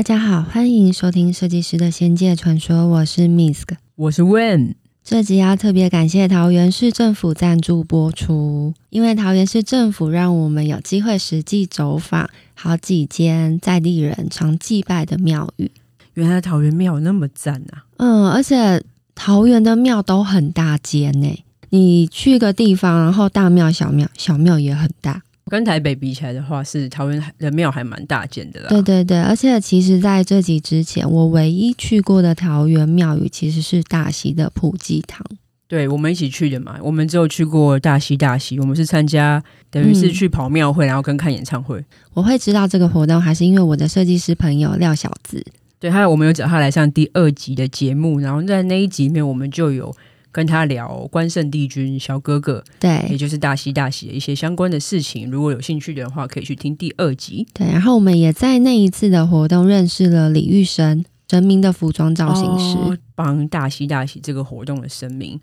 大家好，欢迎收听《设计师的仙界传说》，我是 Misk，我是 Wen。这集要特别感谢桃园市政府赞助播出，因为桃园市政府让我们有机会实际走访好几间在地人常祭拜的庙宇。原来桃园庙那么赞啊！嗯，而且桃园的庙都很大间呢。你去个地方，然后大庙、小庙，小庙也很大。跟台北比起来的话，是桃园的庙还蛮大件的啦。对对对，而且其实在这集之前，我唯一去过的桃园庙宇其实是大溪的普济堂。对，我们一起去的嘛，我们只有去过大溪大溪，我们是参加等于是去跑庙会，嗯，然后跟看演唱会。我会知道这个活动，还是因为我的设计师朋友廖小子。对，还有我们有找他来上第二集的节目，然后在那一集里面，我们就有。跟他聊关圣帝君小哥哥，对，也就是大喜大喜的一些相关的事情。如果有兴趣的话，可以去听第二集。对，然后我们也在那一次的活动认识了李玉生，神明的服装造型师，哦、帮大喜大喜这个活动的神明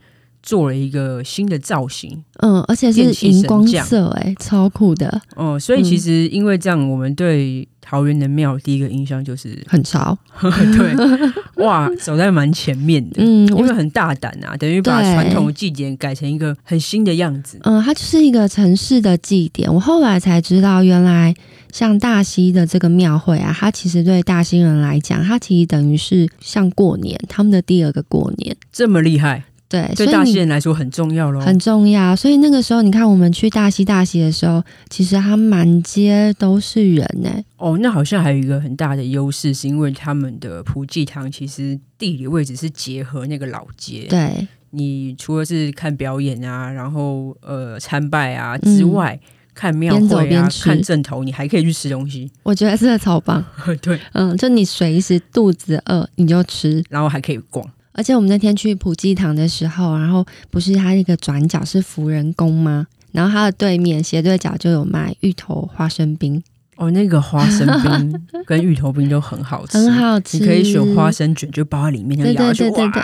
做了一个新的造型。嗯，而且是荧光色，哎，超酷的。哦，所以其实因为这样，我们对。桃园的庙第一个印象就是很潮，对，哇，走在蛮前面的，嗯，因为很大胆啊，等于把传统的祭典改成一个很新的样子。嗯，它就是一个城市的祭典。我后来才知道，原来像大溪的这个庙会啊，它其实对大溪人来讲，它其实等于是像过年，他们的第二个过年，这么厉害。对，对大溪人来说很重要咯，很重要。所以那个时候，你看我们去大溪大溪的时候，其实它满街都是人呢。哦，那好像还有一个很大的优势，是因为他们的普济堂其实地理位置是结合那个老街。对，你除了是看表演啊，然后呃参拜啊之外，嗯、看庙会啊，边走边吃，看正头，你还可以去吃东西。我觉得真的超棒。对，嗯，就你随时肚子饿你就吃，然后还可以逛。而且我们那天去普济堂的时候，然后不是它那个转角是福仁宫吗？然后它的对面斜对角就有卖芋头花生冰。哦，那个花生冰跟芋头冰都很好吃，很好吃。你可以选花生卷，就包在里面，对对对对对，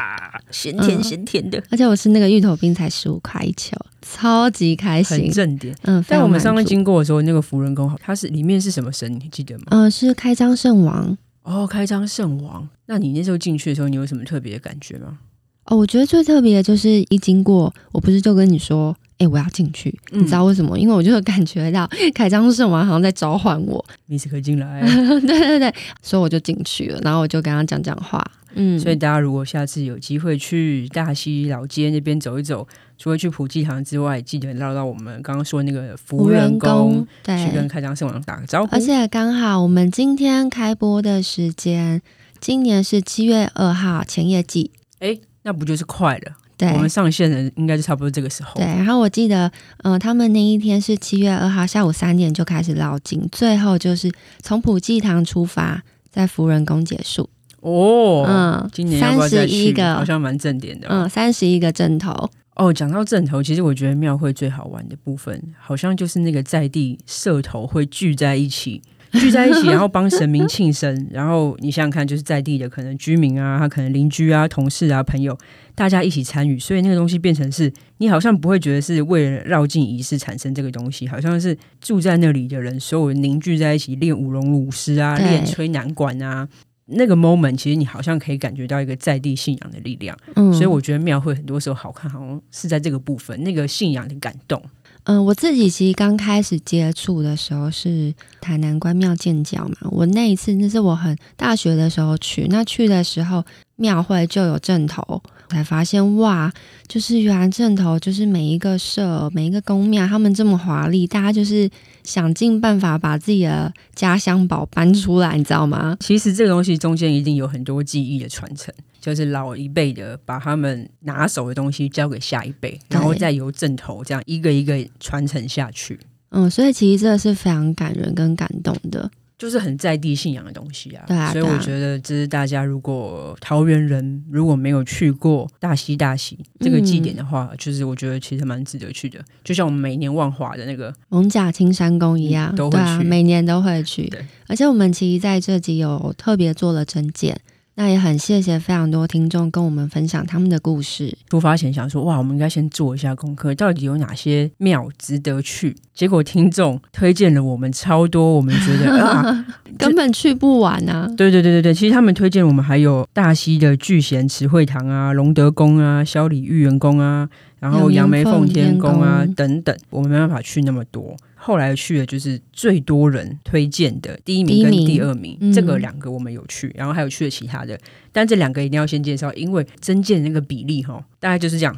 咸甜咸甜的。而且我吃那个芋头冰才十五块一球，超级开心，很正点。嗯，但我们上次经过的时候，那个福仁宫，它是里面是什么神？你记得吗？嗯，是开张圣王。哦，开张圣王。那你那时候进去的时候，你有什么特别的感觉吗？哦，我觉得最特别的就是一经过，我不是就跟你说，哎、欸，我要进去，嗯，你知道为什么？因为我就感觉到开张圣王好像在召唤我，你是可以进来，对对对，所以我就进去了，然后我就跟他讲讲话，嗯，所以大家如果下次有机会去大溪老街那边走一走，除了去普济堂之外，记得绕到我们刚刚说的那个福仁宫，对，去跟开张圣王打个招呼。而且刚好我们今天开播的时间，今年是七月二号前夜祭，哎、欸。那不就是快了？对，我们上线的应该就差不多这个时候。对，然后我记得，嗯、呃，他们那一天是七月二号下午三点就开始绕境，最后就是从普济堂出发，在福仁宫结束。哦，嗯，今年三十一个，好像蛮正点的。嗯，三十一个阵头。哦，讲到阵头，其实我觉得庙会最好玩的部分，好像就是那个在地社头会聚在一起。聚在一起，然后帮神明庆生，然后你想想看，就是在地的可能居民啊，他可能邻居啊、同事啊、朋友，大家一起参与，所以那个东西变成是你好像不会觉得是为了绕境仪式产生这个东西，好像是住在那里的人所有凝聚在一起练舞龙舞狮啊，练吹南管啊，那个 moment 其实你好像可以感觉到一个在地信仰的力量。嗯，所以我觉得庙会很多时候好看，好像是在这个部分，那个信仰的感动。嗯，我自己其实刚开始接触的时候是台南关庙建教嘛，我那一次那是我很大学的时候去，那去的时候庙会就有阵头，才发现哇，就是原来阵头就是每一个社每一个宫庙他们这么华丽，大家就是想尽办法把自己的家乡宝搬出来，你知道吗？其实这个东西中间一定有很多记忆的传承。就是老一辈的把他们拿手的东西交给下一辈，然后再由正头这样一个一个传承下去。嗯，所以其实这个是非常感人跟感动的，就是很在地信仰的东西啊。对啊，所以我觉得这是大家如果桃园人如果没有去过大溪大溪这个祭典的话，嗯，就是我觉得其实蛮值得去的。就像我们每年万华的那个蒙甲青山宫一样，都会去，啊，每年都会去。而且我们其实在这集有特别做了征件。那也很谢谢非常多听众跟我们分享他们的故事。出发前想说，哇，我们应该先做一下功课，到底有哪些庙值得去？结果听众推荐了我们超多，我们觉得 啊，根本去不完啊！对对对对对，其实他们推荐我们还有大溪的聚贤慈惠堂啊、隆德宫啊、霄里玉元宫啊，然后杨梅奉天宫啊等等，我们没办法去那么多。后来去的就是最多人推荐的第一名跟第二名，名这个两个我们有去，然后还有去的其他的，但这两个一定要先介绍，因为增建那个比例哈，大概就是这样，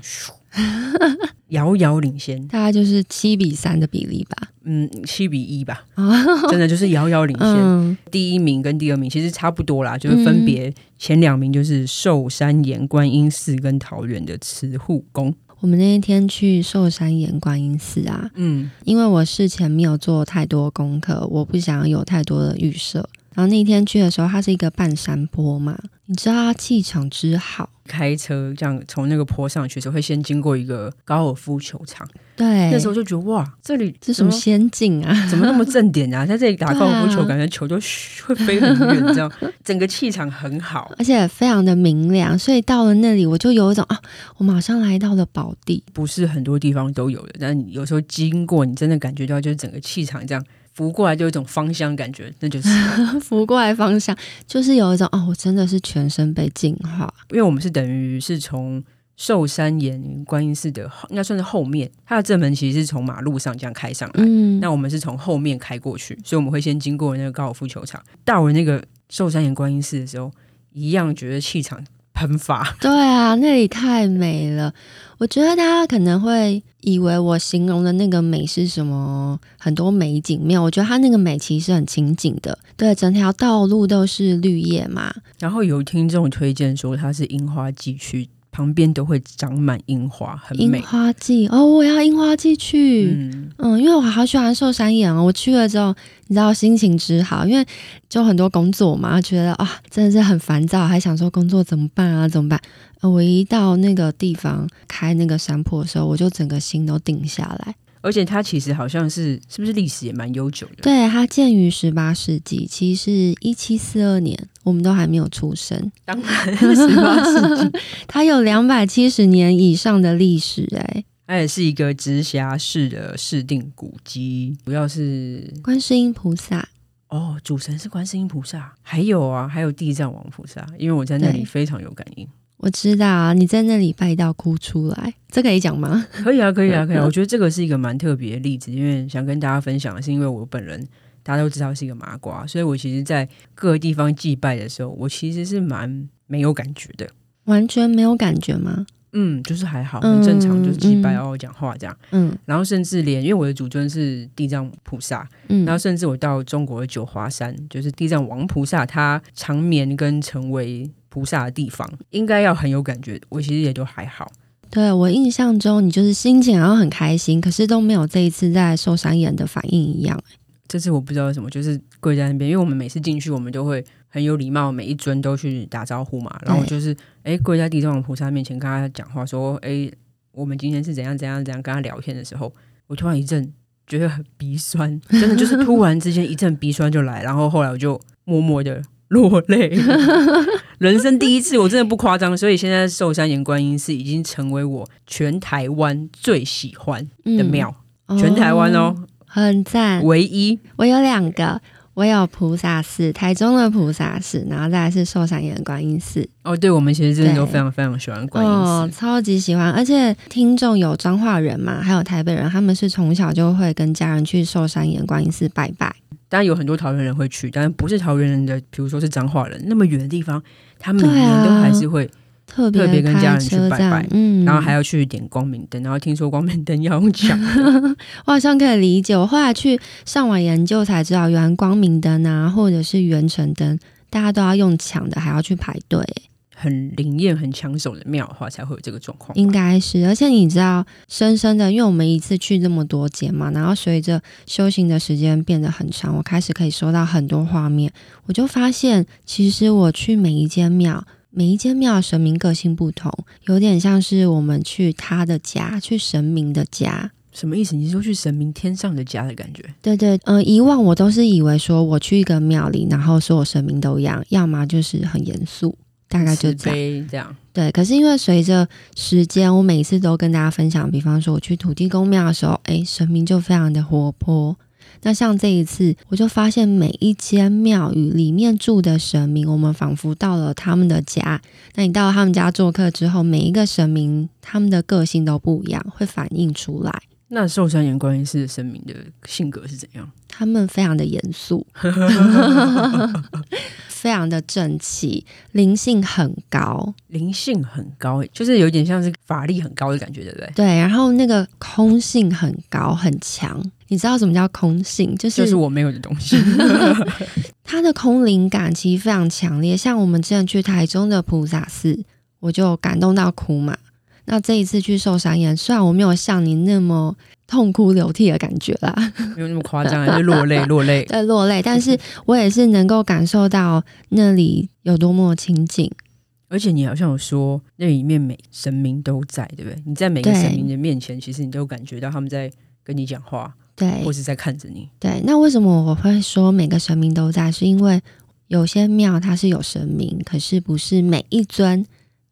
遥遥领先，大概就是七比三的比例吧，嗯，七比一吧，真的就是遥遥领先。嗯、第一名跟第二名其实差不多啦，就是分别前两名就是寿山岩观音寺跟桃园的慈护宫。我们那一天去寿山岩观音寺啊，嗯，因为我事前没有做太多功课，我不想有太多的预设。然后那一天去的时候，它是一个半山坡嘛，你知道他气场之好。开车这样从那个坡上去的时候，会先经过一个高尔夫球场。对，那时候就觉得哇，这里这什么仙境啊？怎么那么正点啊？在这里打高尔夫球，感觉球就会飞很远，这样 整个气场很好，而且非常的明亮。所以到了那里，我就有一种啊，我马上来到了宝地。不是很多地方都有的，但你有时候经过，你真的感觉到就是整个气场这样。拂过来就有一种芳香感觉，那就是 拂过来芳香，就是有一种哦，我真的是全身被净化。因为我们是等于是从寿山岩观音寺的，应该算是后面，它的正门其实是从马路上这样开上来，嗯，那我们是从后面开过去，所以我们会先经过那个高尔夫球场，到了那个寿山岩观音寺的时候，一样觉得气场。喷发，对啊，那里太美了。我觉得大家可能会以为我形容的那个美是什么，很多美景没有。我觉得它那个美其实很情景的，对，整条道路都是绿叶嘛。然后有听众推荐说它是樱花季去。旁边都会长满樱花，很美。樱花季哦，我要樱花季去。嗯，嗯，因为我好喜欢寿山岩哦。我去了之后，你知道心情之好，因为就很多工作嘛，觉得啊、哦、真的是很烦躁，还想说工作怎么办啊？怎么办？我一到那个地方开那个山坡的时候，我就整个心都定下来。而且它其实好像是是不是历史也蛮悠久的？对，它建于十八世纪，其实是一七四二年，我们都还没有出生。当然，十八世纪，它有两百七十年以上的历史，哎，它也是一个直辖市的市定古迹，主要是观世音菩萨。哦，主神是观世音菩萨，还有啊，还有地藏王菩萨，因为我在那里非常有感应。我知道啊，你在那里拜到哭出来，这可以讲吗？可以啊，可以啊，可以啊。我觉得这个是一个蛮特别的例子，因为想跟大家分享的是，因为我本人大家都知道是一个麻瓜，所以我其实，在各个地方祭拜的时候，我其实是蛮没有感觉的。完全没有感觉吗？嗯，就是还好，很正常，就是祭拜然后讲话这样。嗯，然后甚至连因为我的主尊是地藏菩萨，嗯，然后甚至我到中国的九华山，就是地藏王菩萨，他长眠跟成为。菩萨的地方应该要很有感觉，我其实也就还好。对，我印象中，你就是心情然后很开心，可是都没有这一次在寿山岩的反应一样。这次我不知道为什么，就是跪在那边，因为我们每次进去，我们都会很有礼貌，每一尊都去打招呼嘛。然后就是哎，跪在地藏王菩萨面前跟他讲话，说哎，我们今天是怎样怎样怎样跟他聊天的时候，我突然一阵觉得很鼻酸，真的就是突然之间一阵鼻酸就来，然后后来我就默默的。落泪，人生第一次，我真的不夸张。所以现在寿山岩观音寺已经成为我全台湾最喜欢的庙，嗯、全台湾哦，很赞，唯一。我有两个，我有菩萨寺，台中的菩萨寺，然后再来是寿山岩观音寺。哦，对，我们其实真的都非常非常喜欢观音寺，哦，超级喜欢。而且听众有彰化人嘛，还有台北人，他们是从小就会跟家人去寿山岩观音寺拜拜。当然有很多桃园人会去，但是不是桃园人的，比如说是彰化人，那么远的地方，他们每年都还是会特别跟家人去拜拜，嗯，然后还要去点光明灯，然后听说光明灯要用抢，我好像可以理解。我后来去上网研究才知道，原来光明灯啊，或者是元辰灯，大家都要用抢的，还要去排队。很灵验、很抢手的庙的话，才会有这个状况。应该是，而且你知道，深深的，因为我们一次去这么多间嘛，然后随着修行的时间变得很长，我开始可以收到很多画面，我就发现，其实我去每一间庙，每一间庙神明个性不同，有点像是我们去他的家，去神明的家。什么意思？你说去神明天上的家的感觉？对对，嗯、呃，以往我都是以为说我去一个庙里，然后所有神明都一样，要么就是很严肃，大概就这样。这样对，可是因为随着时间，我每次都跟大家分享，比方说我去土地公庙的时候，哎，神明就非常的活泼。那像这一次，我就发现每一间庙宇里面住的神明，我们仿佛到了他们的家。那你到了他们家做客之后，每一个神明他们的个性都不一样，会反映出来。那寿山岩观音寺的神明的性格是怎样？他们非常的严肃，非常的正气，灵性很高，灵性很高，就是有点像是法力很高的感觉，对不对？对，然后那个空性很高很强。你知道什么叫空性？就是就是我没有的东西。他的空灵感其实非常强烈。像我们之前去台中的菩萨寺，我就感动到哭嘛。那这一次去寿山岩，虽然我没有像你那么痛哭流涕的感觉啦，没有那么夸张，还是落泪落泪，对，落泪。但是我也是能够感受到那里有多么亲近。而且你好像有说，那里面每神明都在，对不对？你在每个神明的面前，其实你都感觉到他们在跟你讲话。对，或是在看着你。对，那为什么我会说每个神明都在？是因为有些庙它是有神明，可是不是每一尊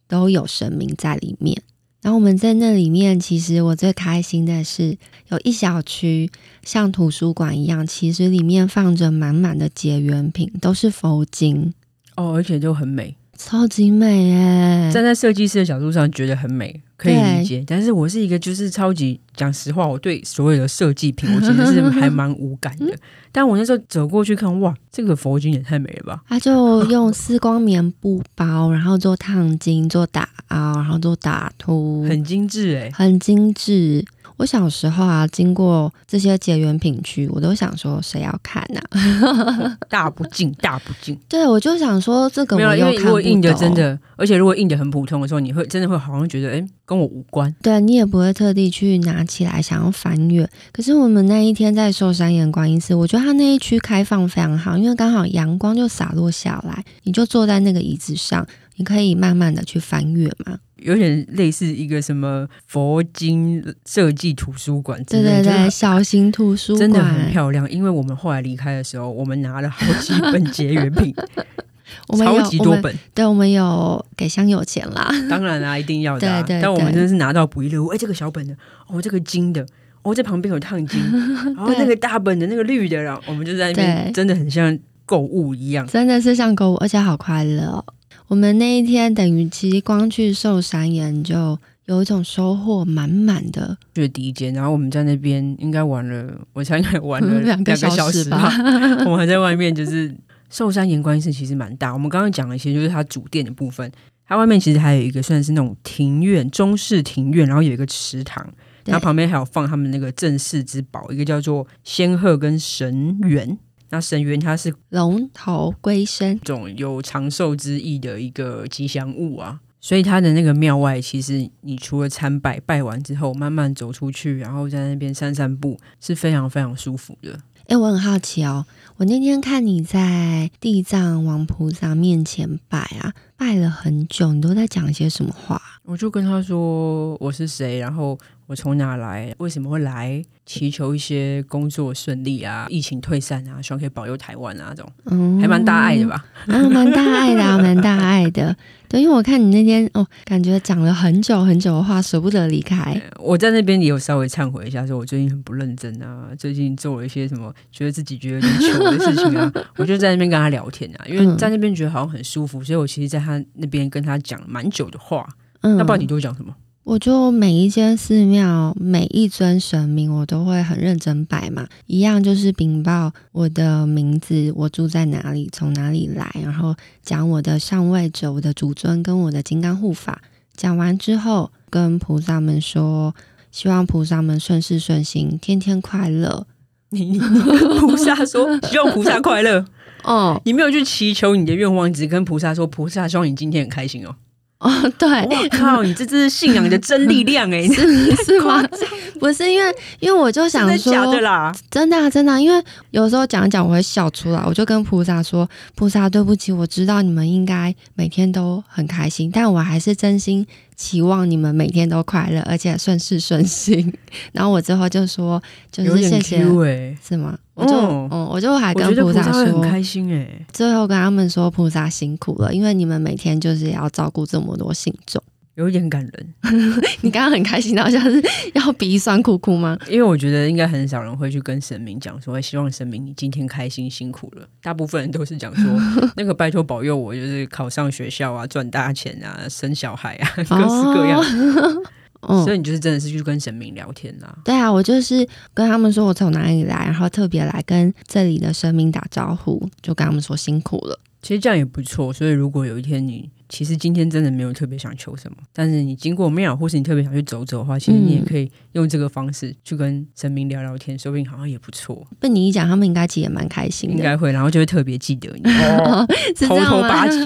都有神明在里面。然后我们在那里面，其实我最开心的是有一小区像图书馆一样，其实里面放着满满的结缘品，都是佛经哦，而且就很美。超级美耶！站在设计师的角度上觉得很美，可以理解。但是我是一个就是超级讲实话，我对所有的设计品我其实是还蛮无感的。但我那时候走过去看，哇，这个佛经也太美了吧！他就用丝光棉布包，然后做烫金、做打凹，然后做打凸，很精致哎，很精致。我小时候啊，经过这些结缘品区，我都想说，谁要看呐、啊？大不敬，大不敬。对，我就想说这个我没有，因为如果印的真的，而且如果印的很普通的时候，你会真的会好像觉得，哎，跟我无关。对，你也不会特地去拿起来想要翻阅。可是我们那一天在寿山岩观音寺，我觉得它那一区开放非常好，因为刚好阳光就洒落下来，你就坐在那个椅子上，你可以慢慢的去翻阅嘛。有点类似一个什么佛经设计图书馆，对对对，小型图书馆真的很漂亮。因为我们后来离开的时候，我们拿了好几本结缘品，我们超级多本。对，我们有给香友钱啦，当然啦、啊，一定要的、啊。对，对对，但我们真的是拿到不亦乐乎。哎，这个小本的，哦，这个金的，哦，这旁边有烫金，然 后那个大本的那个绿的，然后我们就在那边，真的很像购物一样，真的是像购物，而且好快乐、哦。我们那一天等于其实光去寿山岩就有一种收获满满的。去第一间，然后我们在那边应该玩了，我猜应该玩了 两个小时吧。我们还在外面，就是寿山岩观音寺其实蛮大。我们刚刚讲了一些，就是它主殿的部分，它外面其实还有一个算是那种庭院，中式庭院，然后有一个池塘，然后旁边还有放他们那个镇寺之宝，一个叫做仙鹤跟神猿。那神猿它是龙头龟身，种有长寿之意的一个吉祥物啊，所以它的那个庙外，其实你除了参拜，拜完之后慢慢走出去，然后在那边散散步，是非常非常舒服的。哎，我很好奇哦，我那天看你在地藏王菩萨面前拜啊，拜了很久，你都在讲一些什么话？我就跟他说我是谁，然后。我从哪来？为什么会来？祈求一些工作顺利啊，疫情退散啊，希望可以保佑台湾啊，这种，嗯，还蛮大爱的吧？嗯，蛮大爱的啊，蛮大爱的。对，因为我看你那天哦，感觉讲了很久很久的话，舍不得离开。我在那边也有稍微忏悔一下，说我最近很不认真啊，最近做了一些什么，觉得自己觉得有点糗的事情啊，我就在那边跟他聊天啊，因为在那边觉得好像很舒服，所以我其实在他那边跟他讲蛮久的话。嗯，那不然你都讲什么？我就每一间寺庙，每一尊神明，我都会很认真拜嘛。一样就是禀报我的名字，我住在哪里，从哪里来，然后讲我的上位者、我的主尊跟我的金刚护法。讲完之后，跟菩萨们说，希望菩萨们顺事顺心，天天快乐。你菩萨说，希望菩萨快乐。哦，你没有去祈求你的愿望，只跟菩萨说，菩萨希望你今天很开心哦。哦，对，我靠，你这这是信仰的真力量哎，是 是吗？不是因为，因为我就想说，真的假的啦？真的啊，真的啊，因为有时候讲一讲我会笑出来，我就跟菩萨说：“菩萨，对不起，我知道你们应该每天都很开心，但我还是真心期望你们每天都快乐，而且顺事顺心。”然后我之后就说：“就是谢谢，欸、是吗？我就嗯，嗯，我就还跟菩萨说很开心哎、欸，最后跟他们说菩萨辛苦了，因为你们每天就是要照顾这么多信众。有一点感人，你刚刚很开心，好像是要鼻酸哭哭吗？因为我觉得应该很少人会去跟神明讲说，希望神明你今天开心辛苦了。大部分人都是讲说，那个拜托保佑我，就是考上学校啊，赚大钱啊，生小孩啊，各式各样。哦、所以你就是真的是去跟神明聊天啦、啊？对啊，我就是跟他们说我从哪里来，然后特别来跟这里的神明打招呼，就跟他们说辛苦了。其实这样也不错。所以如果有一天你其实今天真的没有特别想求什么，但是你经过庙，或是你特别想去走走的话，其实你也可以用这个方式去跟神明聊聊天，说不定好像也不错。被你一讲，他们应该其实也蛮开心的，应该会，然后就会特别记得你，哦、偷偷巴结。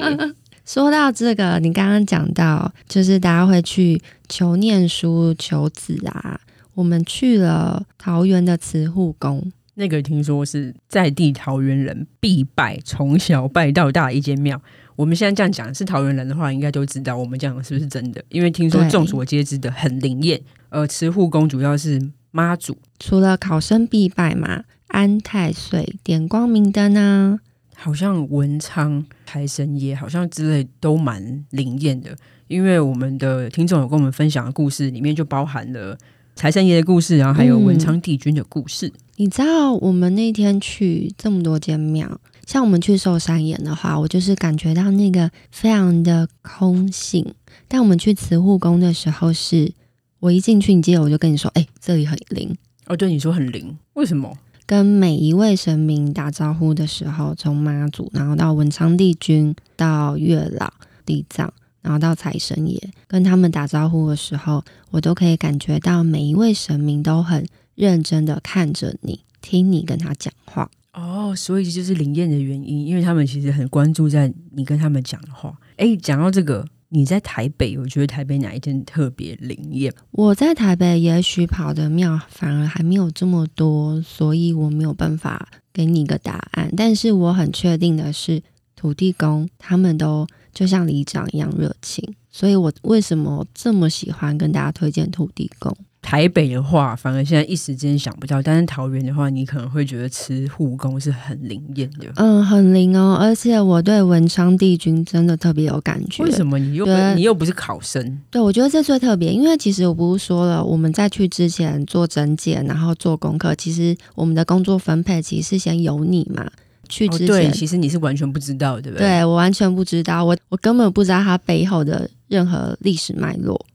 说到这个，你刚刚讲到，就是大家会去求念书、求子啊。我们去了桃园的慈护宫。那个听说是在地桃园人必拜，从小拜到大的一间庙。我们现在这样讲，是桃园人的话，应该都知道我们讲的是不是真的？因为听说众所皆知的很灵验。呃，慈护宫主要是妈祖，除了考生必拜嘛，安太岁、点光明灯啊，好像文昌、财神爷，好像之类都蛮灵验的。因为我们的听众有跟我们分享的故事，里面就包含了。财神爷的故事，然后还有文昌帝君的故事。嗯，你知道，我们那天去这么多间庙，像我们去寿山岩的话，我就是感觉到那个非常的空性。但我们去慈护宫的时候是，是我一进去，你记得我就跟你说，哎，这里很灵。哦，对，你说很灵，为什么？跟每一位神明打招呼的时候，从妈祖，然后到文昌帝君，到月老、地藏。然后到财神爷跟他们打招呼的时候，我都可以感觉到每一位神明都很认真的看着你，听你跟他讲话。哦，所以这就是灵验的原因，因为他们其实很关注在你跟他们讲的话。哎，讲到这个，你在台北，我觉得台北哪一天特别灵验？我在台北，也许跑的庙反而还没有这么多，所以我没有办法给你一个答案。但是我很确定的是，土地公他们都。就像里长一样热情，所以我为什么这么喜欢跟大家推荐土地公？台北的话，反而现在一时间想不到，但是桃园的话，你可能会觉得吃护工是很灵验的。嗯，很灵哦，而且我对文昌帝君真的特别有感觉。为什么？你又不你又不是考生？对，我觉得这最特别，因为其实我不是说了，我们在去之前做整检，然后做功课，其实我们的工作分配其实是先由你嘛。去之前，哦，对，其实你是完全不知道，对不对？对，我完全不知道，我我根本不知道它背后的任何历史脉络。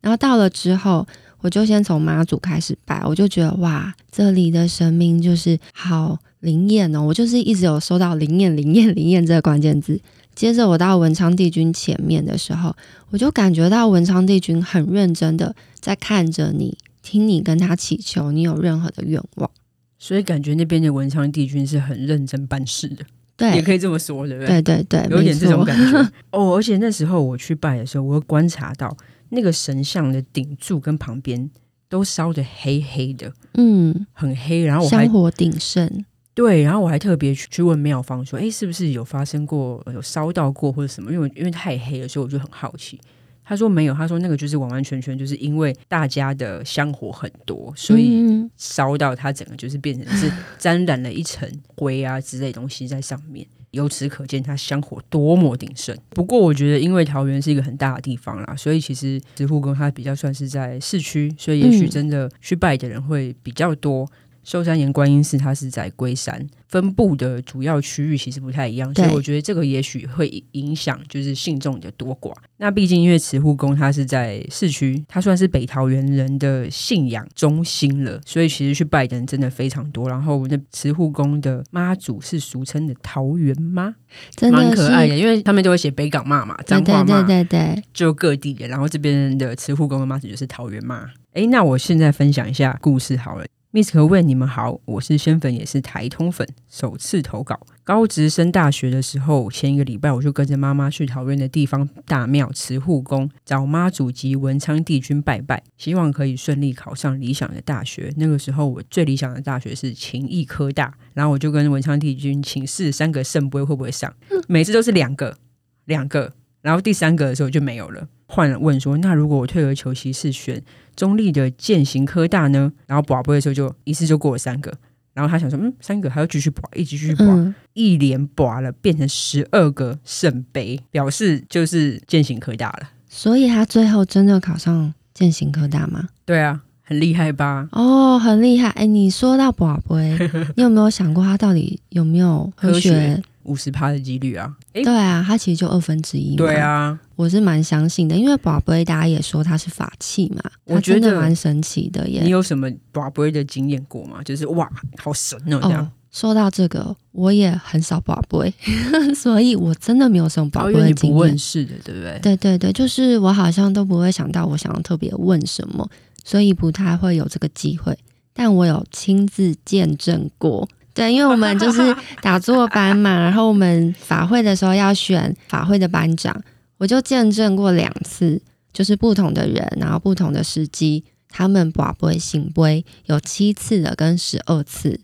然后到了之后，我就先从妈祖开始拜，我就觉得哇，这里的神明就是好灵验哦，我就是一直有收到灵验、灵验、灵验这个关键字。接着我到文昌帝君前面的时候，我就感觉到文昌帝君很认真的在看着你，听你跟他祈求，你有任何的愿望。所以感觉那边的文昌帝君是很认真办事的，对，也可以这么说，对不对？对对对，有点这种感觉 哦。而且那时候我去拜的时候，我会观察到那个神像的顶柱跟旁边都烧的黑黑的，嗯，很黑。然后我还香火鼎盛，对。然后我还特别去去问庙方说：“哎，是不是有发生过有烧到过或者什么？”因为因为太黑了，所以我就很好奇。他说没有，他说那个就是完完全全就是因为大家的香火很多，所以烧到它整个就是变成是沾染了一层灰啊之类东西在上面。由此可见，它香火多么鼎盛。不过我觉得，因为桃园是一个很大的地方啦，所以其实石护宫它比较算是在市区，所以也许真的去拜的人会比较多。寿山岩观音寺，它是在龟山，分布的主要区域其实不太一样，所以我觉得这个也许会影响就是信众的多寡。那毕竟因为慈护宫它是在市区，它算是北桃园人的信仰中心了，所以其实去拜的人真的非常多。然后那慈护宫的妈祖是俗称的桃园妈，真的蛮可爱的，因为他们都会写北港妈嘛，彰化妈，对对对对，就各地的。然后这边的慈护宫的妈祖就是桃园妈。哎，那我现在分享一下故事好了。Miss 和 Wen，你们好，我是仙粉，也是台通粉，首次投稿。高职升大学的时候，前一个礼拜我就跟着妈妈去桃园的地方大庙慈护宫找妈祖及文昌帝君拜拜，希望可以顺利考上理想的大学。那个时候我最理想的大学是勤益科大，然后我就跟文昌帝君请示三个圣杯会不会上，每次都是两个，两个，然后第三个的时候就没有了。换了问说，那如果我退而求其次选中立的健行科大呢？然后宝贝的时候就一次就过了三个，然后他想说，嗯，三个还要继续拔，一直继续拔，嗯、一连拔了，变成十二个圣杯，表示就是健行科大了。所以他最后真的考上健行科大吗？对啊，很厉害吧？哦，很厉害。哎，你说到拔杯，你有没有想过他到底有没有科学？五十趴的几率啊？对啊，它其实就二分之一。对啊，我是蛮相信的，因为宝贝大家也说它是法器嘛，我觉得蛮神奇的耶。你有什么宝贝的经验过吗？就是哇，好神哦！这样、哦、说到这个，我也很少宝贝，所以我真的没有什么宝贝的经验。不问世的，对不对？对对对，就是我好像都不会想到我想要特别问什么，所以不太会有这个机会。但我有亲自见证过。对，因为我们就是打坐班嘛，然后我们法会的时候要选法会的班长，我就见证过两次，就是不同的人，然后不同的时机，他们拔杯圣杯有七次的跟十二次。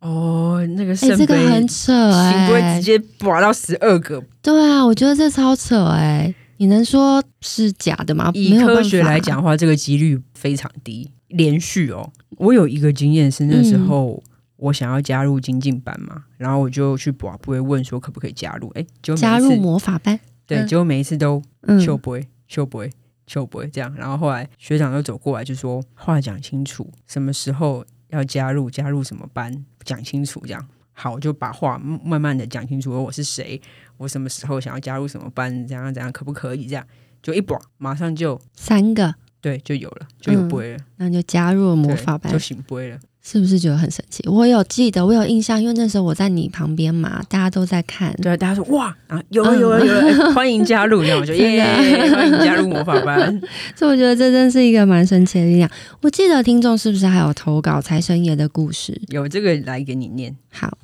哦，那个圣杯、欸、这个很扯哎、欸，圣杯直接拔到十二个。对啊，我觉得这超扯哎、欸，你能说是假的吗？以科学来讲的话，这个几率非常低。连续哦，我有一个经验是那时候。嗯我想要加入精进班嘛，然后我就去保不会问说可不可以加入？哎，就加入魔法班，对，结果每一次都求杯，求杯，求杯这样。然后后来学长又走过来就说话讲清楚，什么时候要加入，加入什么班，讲清楚这样。好，我就把话慢慢的讲清楚，我是谁，我什么时候想要加入什么班，怎样怎样，可不可以这样？就一拔，马上就三个，对，就有了，就有杯了，嗯、那就加入了魔法班，就圣杯了。是不是觉得很神奇？我有记得，我有印象，因为那时候我在你旁边嘛，大家都在看。对，大家说哇啊，有了有了有了，嗯、欢迎加入，然后我就耶，欢迎加入魔法班。所以我觉得这真是一个蛮神奇的力量。我记得听众是不是还有投稿财神爷的故事？有这个来给你念。好，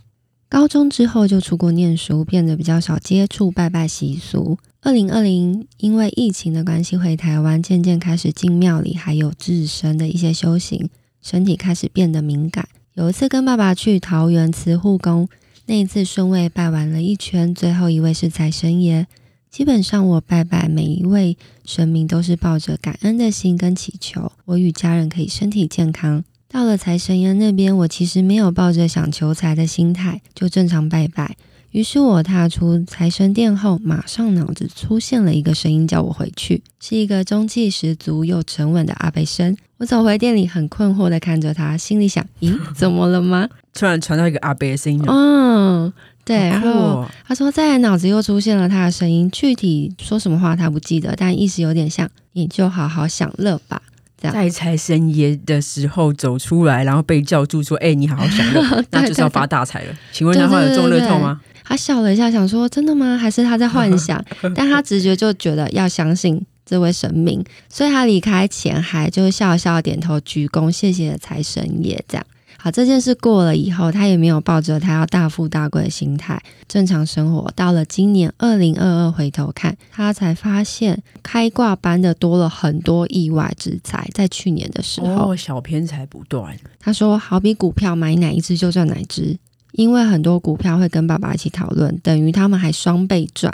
高中之后就出国念书，变得比较少接触拜拜习俗。二零二零因为疫情的关系回台湾，渐渐开始进庙里，还有自身的一些修行。身体开始变得敏感。有一次跟爸爸去桃园慈护宫，那一次顺位拜完了一圈，最后一位是财神爷。基本上我拜拜每一位神明都是抱着感恩的心跟祈求，我与家人可以身体健康。到了财神爷那边，我其实没有抱着想求财的心态，就正常拜拜。于是我踏出财神殿后，马上脑子出现了一个声音，叫我回去。是一个中气十足又沉稳的阿伯声。我走回店里，很困惑的看着他，心里想：咦，怎么了吗？突然传到一个阿伯的声音。嗯，对。然后他说，在脑子又出现了他的声音，具体说什么话他不记得，但意思有点像：你就好好享乐吧。这样。在财神爷的时候走出来，然后被叫住说：“哎，你好好享乐，那就是要发大财了。”请问他会有中乐透吗？他笑了一下，想说：“真的吗？还是他在幻想？” 但他直觉就觉得要相信这位神明，所以他离开前还就笑笑点头鞠躬，谢谢财神爷。这样好，这件事过了以后，他也没有抱着他要大富大贵的心态，正常生活。到了今年二零二二，回头看，他才发现开挂般的多了很多意外之财。在去年的时候，哦，小偏财不断。他说：“好比股票，买哪一只就赚哪一只。”因为很多股票会跟爸爸一起讨论，等于他们还双倍赚。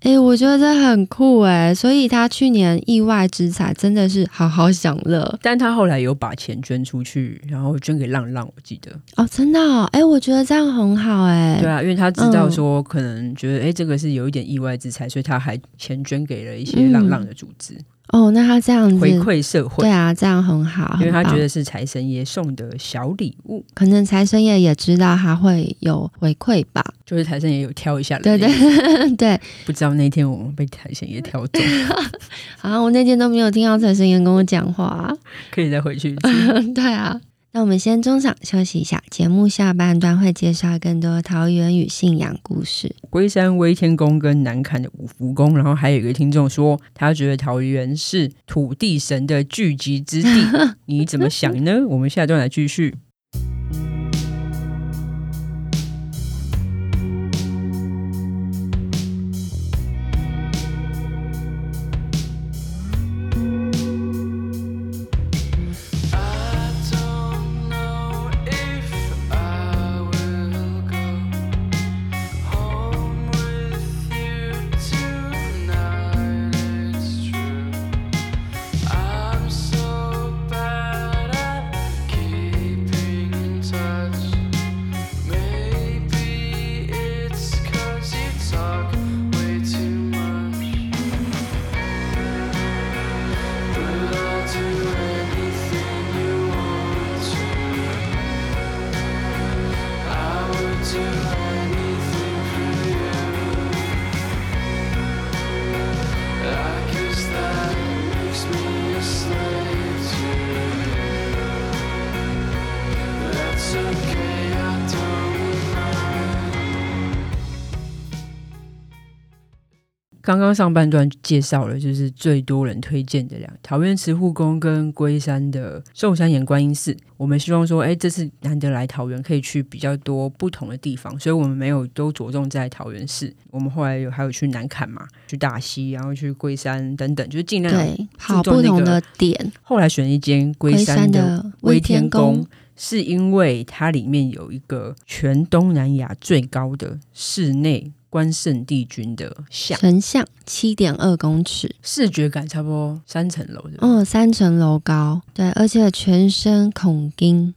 哎、欸，我觉得这很酷哎，所以他去年意外之财真的是好好享乐。但他后来有把钱捐出去，然后捐给浪浪，我记得。哦，真的、哦？哎，我觉得这样很好哎。对啊，因为他知道说可能觉得哎、嗯，这个是有一点意外之财，所以他还钱捐给了一些浪浪的组织。嗯哦，那他这样子回馈社会，对啊，这样很好，因为他觉得是财神爷送的小礼物，可能财神爷也知道他会有回馈吧，就是财神爷有挑一下来，对对 对，不知道那天我们被财神爷挑中，啊，我那天都没有听到财神爷跟我讲话，可以再回去，对啊。那我们先中场休息一下，节目下半段会介绍更多桃园与信仰故事。龟山威天宫跟南坎的五福宫，然后还有一个听众说，他觉得桃园是土地神的聚集之地，你怎么想呢？我们下段来继续。上半段介绍了，就是最多人推荐的两桃园慈护宫跟龟山的寿山岩观音寺。我们希望说，哎，这次难得来桃园，可以去比较多不同的地方，所以我们没有都着重在桃园市。我们后来有还有去南坎嘛，去大溪，然后去龟山等等，就是尽量对好不同的点。后来选一间龟山的威天宫，是因为它里面有一个全东南亚最高的室内。关圣帝君的像。神像七点二公尺，视觉感差不多三层楼的，嗯，三层楼高，对，而且全身孔钉，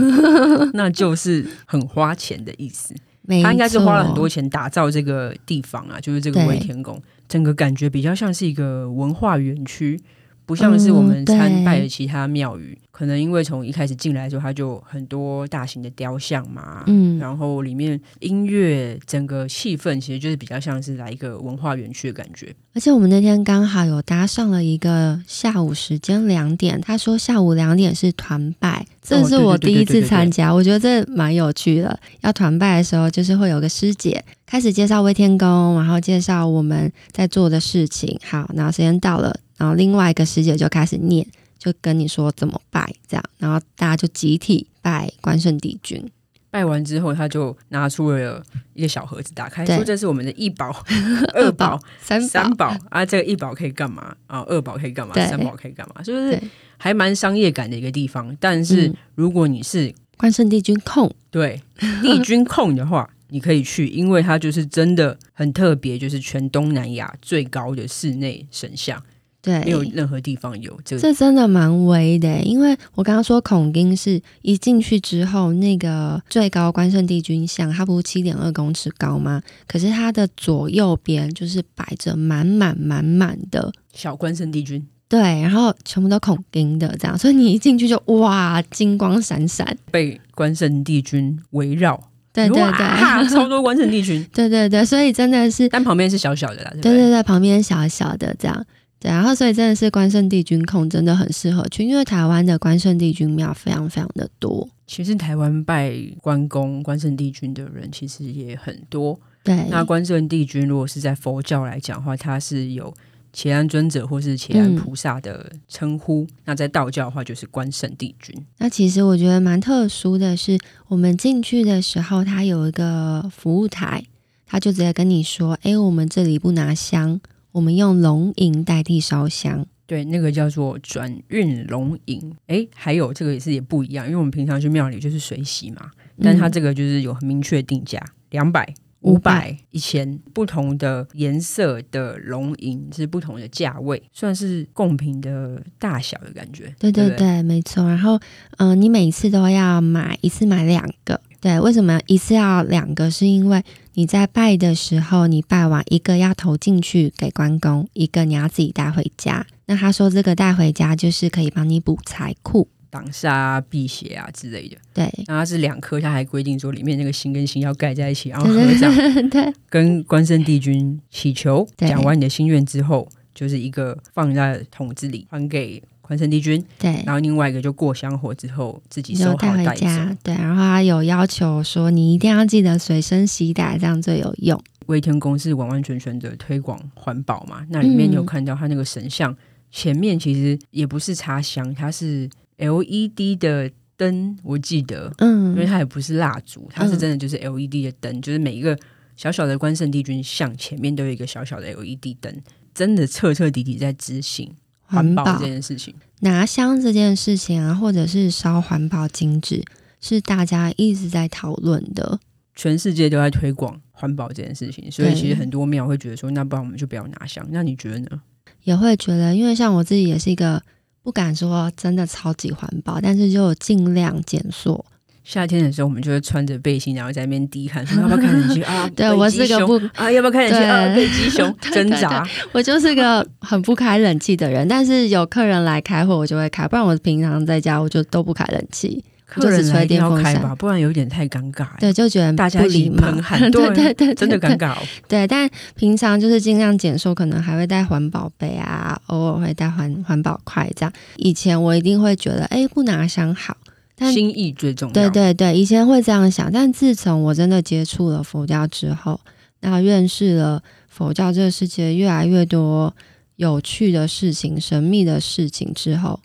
那就是很花钱的意思。他应该是花了很多钱打造这个地方啊，就是这个威天宫，整个感觉比较像是一个文化园区。不像是我们参拜的其他庙宇，嗯、可能因为从一开始进来的时候，它就很多大型的雕像嘛，嗯，然后里面音乐整个气氛其实就是比较像是来一个文化园区的感觉。而且我们那天刚好有搭上了一个下午时间两点，他说下午两点是团拜，这是我第一次参加，我觉得这蛮有趣的。要团拜的时候，就是会有个师姐开始介绍威天宫，然后介绍我们在做的事情。好，然后时间到了。然后另外一个师姐就开始念，就跟你说怎么拜，这样，然后大家就集体拜关圣帝君。拜完之后，他就拿出了一个小盒子，打开说：“这是我们的一宝、二宝、三三宝啊！这个一宝可以干嘛啊？二宝可以干嘛？三宝可以干嘛？是不是还蛮商业感的一个地方？但是如果你是关圣帝君控，对帝君控的话，你可以去，因为它就是真的很特别，就是全东南亚最高的室内神像。”对，没有任何地方有这个，这真的蛮威的。因为我刚刚说孔丁是一进去之后，那个最高关圣帝君像，它不是七点二公尺高吗？可是它的左右边就是摆着满满满满的小关圣帝君，对，然后全部都孔丁的这样，所以你一进去就哇，金光闪闪，被关圣帝君围绕，对对对，超多关圣帝君，对对对，所以真的是，但旁边是小小的啦，对对对，旁边小小的这样。对，然后所以真的是关圣帝君控真的很适合去，因为台湾的关圣帝君庙非常非常的多。其实台湾拜关公、关圣帝君的人其实也很多。对，那关圣帝君如果是在佛教来讲的话，他是有伽安尊者或是伽安菩萨的称呼。嗯、那在道教的话，就是关圣帝君。那其实我觉得蛮特殊的是，我们进去的时候，他有一个服务台，他就直接跟你说：“哎，我们这里不拿香。”我们用龙吟代替烧香，对，那个叫做转运龙吟。哎，还有这个也是也不一样，因为我们平常去庙里就是随喜嘛，但它这个就是有很明确定价，两百、五百、一千，不同的颜色的龙吟是不同的价位，算是贡品的大小的感觉。对对对，对对没错。然后，嗯、呃，你每次都要买一次买两个。对，为什么一次要两个？是因为你在拜的时候，你拜完一个要投进去给关公，一个你要自己带回家。那他说这个带回家就是可以帮你补财库、挡煞、辟邪啊之类的。对，那它是两颗，他还规定说里面那个心跟心要盖在一起，然后合掌。对，跟关圣帝君祈求，讲完你的心愿之后，就是一个放在桶子里还给。关圣帝君，对，然后另外一个就过香火之后自己收好带回家，对，然后他有要求说你一定要记得随身携带，这样最有用。威天宫是完完全全的推广环保嘛？那里面你有看到他那个神像、嗯、前面其实也不是插香，它是 LED 的灯，我记得，嗯，因为它也不是蜡烛，它是真的就是 LED 的灯，嗯、就是每一个小小的关圣帝君像前面都有一个小小的 LED 灯，真的彻彻底底在执行。环保这件事情，拿香这件事情啊，或者是烧环保金纸，是大家一直在讨论的。全世界都在推广环保这件事情，所以其实很多庙会觉得说，那不然我们就不要拿香。那你觉得呢？也会觉得，因为像我自己也是一个不敢说真的超级环保，但是就尽量减塑。夏天的时候，我们就会穿着背心，然后在那边低喊说：“要不要开冷气啊？”对我是个不啊，要不要开冷气啊？北极熊 挣扎，我就是个很不开冷气的人。但是有客人来开会，我就会开，不然我平常在家我就都不开冷气。客人来一定要开吧，不然有点太尴尬。对，就觉得大家一起喷汗，对对对，真的尴尬。对，但平常就是尽量减塑，可能还会带环保杯啊，偶尔会带环环保筷这样。以前我一定会觉得，哎，不拿香好。但心意最重要。对对对，以前会这样想，但自从我真的接触了佛教之后，那认识了佛教这个世界越来越多有趣的事情、神秘的事情之后，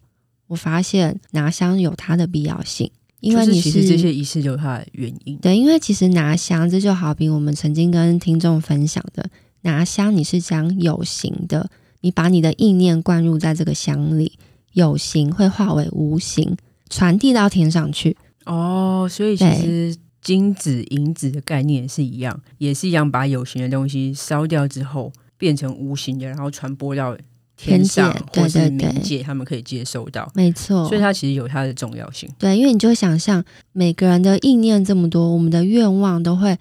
我发现拿香有它的必要性，因为你是，是其实这些仪式有它的原因。对，因为其实拿香，这就好比我们曾经跟听众分享的，拿香你是将有形的，你把你的意念灌入在这个香里，有形会化为无形。传递到天上去哦，所以其实金子、银子的概念是一样，也是一样，把有形的东西烧掉之后，变成无形的，然后传播到天上或是冥界，他们可以接收到。没错，所以它其实有它的重要性。对，因为你就想象每个人的意念这么多，我们的愿望都会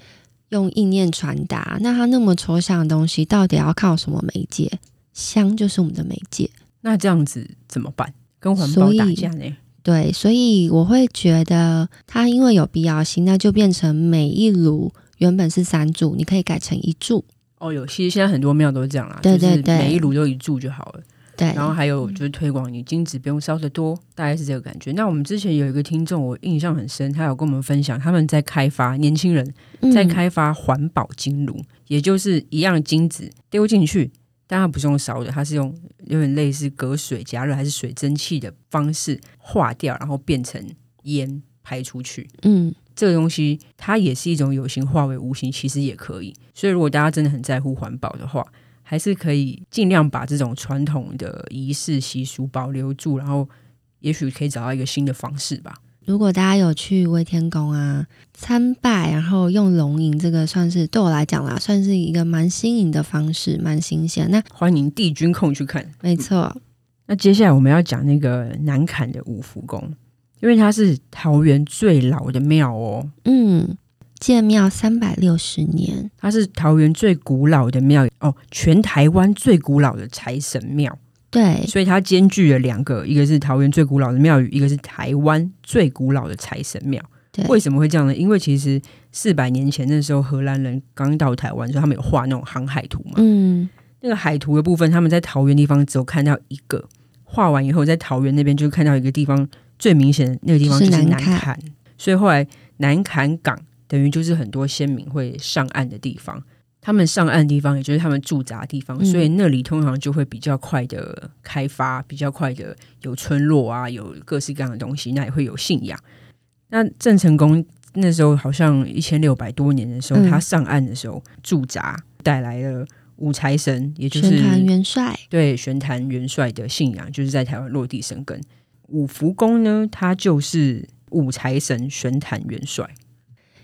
用意念传达。那它那么抽象的东西，到底要靠什么媒介？香就是我们的媒介。那这样子怎么办？跟环保打架呢？对，所以我会觉得它因为有必要性，那就变成每一炉原本是三柱，你可以改成一柱。哦，有，其实现在很多庙都是这样啦，对对对，每一炉都一柱就好了。对，然后还有就是推广你金子不用烧的多，大概是这个感觉。那我们之前有一个听众，我印象很深，他有跟我们分享，他们在开发年轻人在开发环保金炉，嗯，也就是一样金子丢进去。但它不是用烧的，它是用有点类似隔水加热还是水蒸气的方式化掉，然后变成烟排出去。嗯，这个东西它也是一种有形化为无形，其实也可以。所以如果大家真的很在乎环保的话，还是可以尽量把这种传统的仪式习俗保留住，然后也许可以找到一个新的方式吧。如果大家有去威天宫啊参拜，然后用龙吟，这个算是对我来讲啦，算是一个蛮新颖的方式，蛮新鲜。那欢迎帝君控去看，没错。那接下来我们要讲那个南崁的五福宫，因为它是桃园最老的庙哦。嗯，建庙三百六十年，它是桃园最古老的庙哦，全台湾最古老的财神庙。对，所以它兼具了两个，一个是桃园最古老的庙宇，一个是台湾最古老的财神庙。对，为什么会这样呢？因为其实四百年前那时候荷兰人刚到台湾，所以他们有画那种航海图嘛。嗯，那个海图的部分，他们在桃园地方只有看到一个，画完以后在桃园那边就看到一个地方最明显的那个地方就是南坎，所以后来南坎港等于就是很多先民会上岸的地方。他们上岸的地方，也就是他们驻扎的地方，所以那里通常就会比较快的开发，比较快的有村落啊，有各式各样的东西，那也会有信仰。那郑成功那时候好像一千六百多年的时候，他上岸的时候驻扎，带来了五财神，也就是玄坛元帅，对玄坛元帅的信仰，就是在台湾落地生根。五福宫呢，它就是五财神玄坛元帅，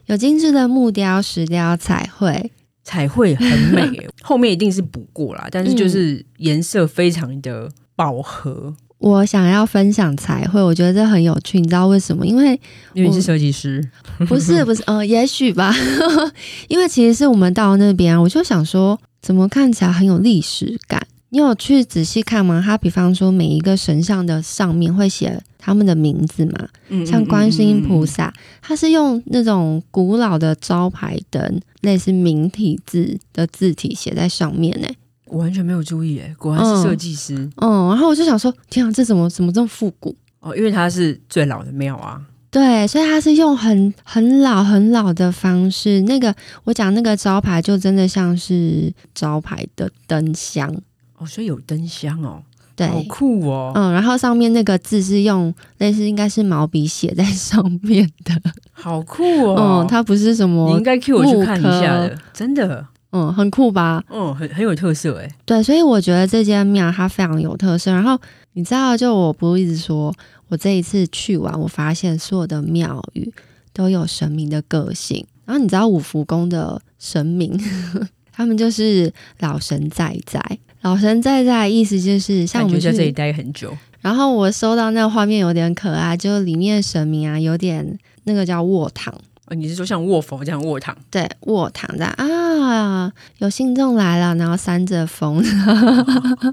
有精致的木雕、石雕、彩绘。彩绘很美，后面一定是补过啦，但是就是颜色非常的饱和。嗯。我想要分享彩绘，我觉得这很有趣，你知道为什么？因为因为你是设计师，不是不是，呃，也许吧。因为其实是我们到那边，我就想说，怎么看起来很有历史感。你有去仔细看吗？他比方说每一个神像的上面会写他们的名字嘛，嗯，像观世音菩萨，他是用那种古老的招牌灯，类似明体字的字体写在上面呢。我完全没有注意，哎，果然是设计师。嗯，嗯，然后我就想说，天啊，这怎么怎么这么复古？哦，因为它是最老的庙啊。对，所以它是用很很老很老的方式。那个我讲那个招牌，就真的像是招牌的灯箱。哦，所以有灯箱哦，对，好酷哦，嗯，然后上面那个字是用类似应该是毛笔写在上面的，好酷哦，嗯，它不是什么，你应该 cue 我去看一下的，真的，嗯，很酷吧，嗯，很很有特色哎，对，所以我觉得这间庙它非常有特色。然后你知道，就我不一直说，我这一次去完，我发现所有的庙宇都有神明的个性。然后你知道五福宫的神明，他们就是老神在在。老神在在，意思就是像我们在这里待很久。然后我收到那个画面有点可爱，就里面神明啊，有点那个叫卧躺。哦，你是说像卧佛这样卧躺？对，卧躺在啊，有信众来了，然后扇着风。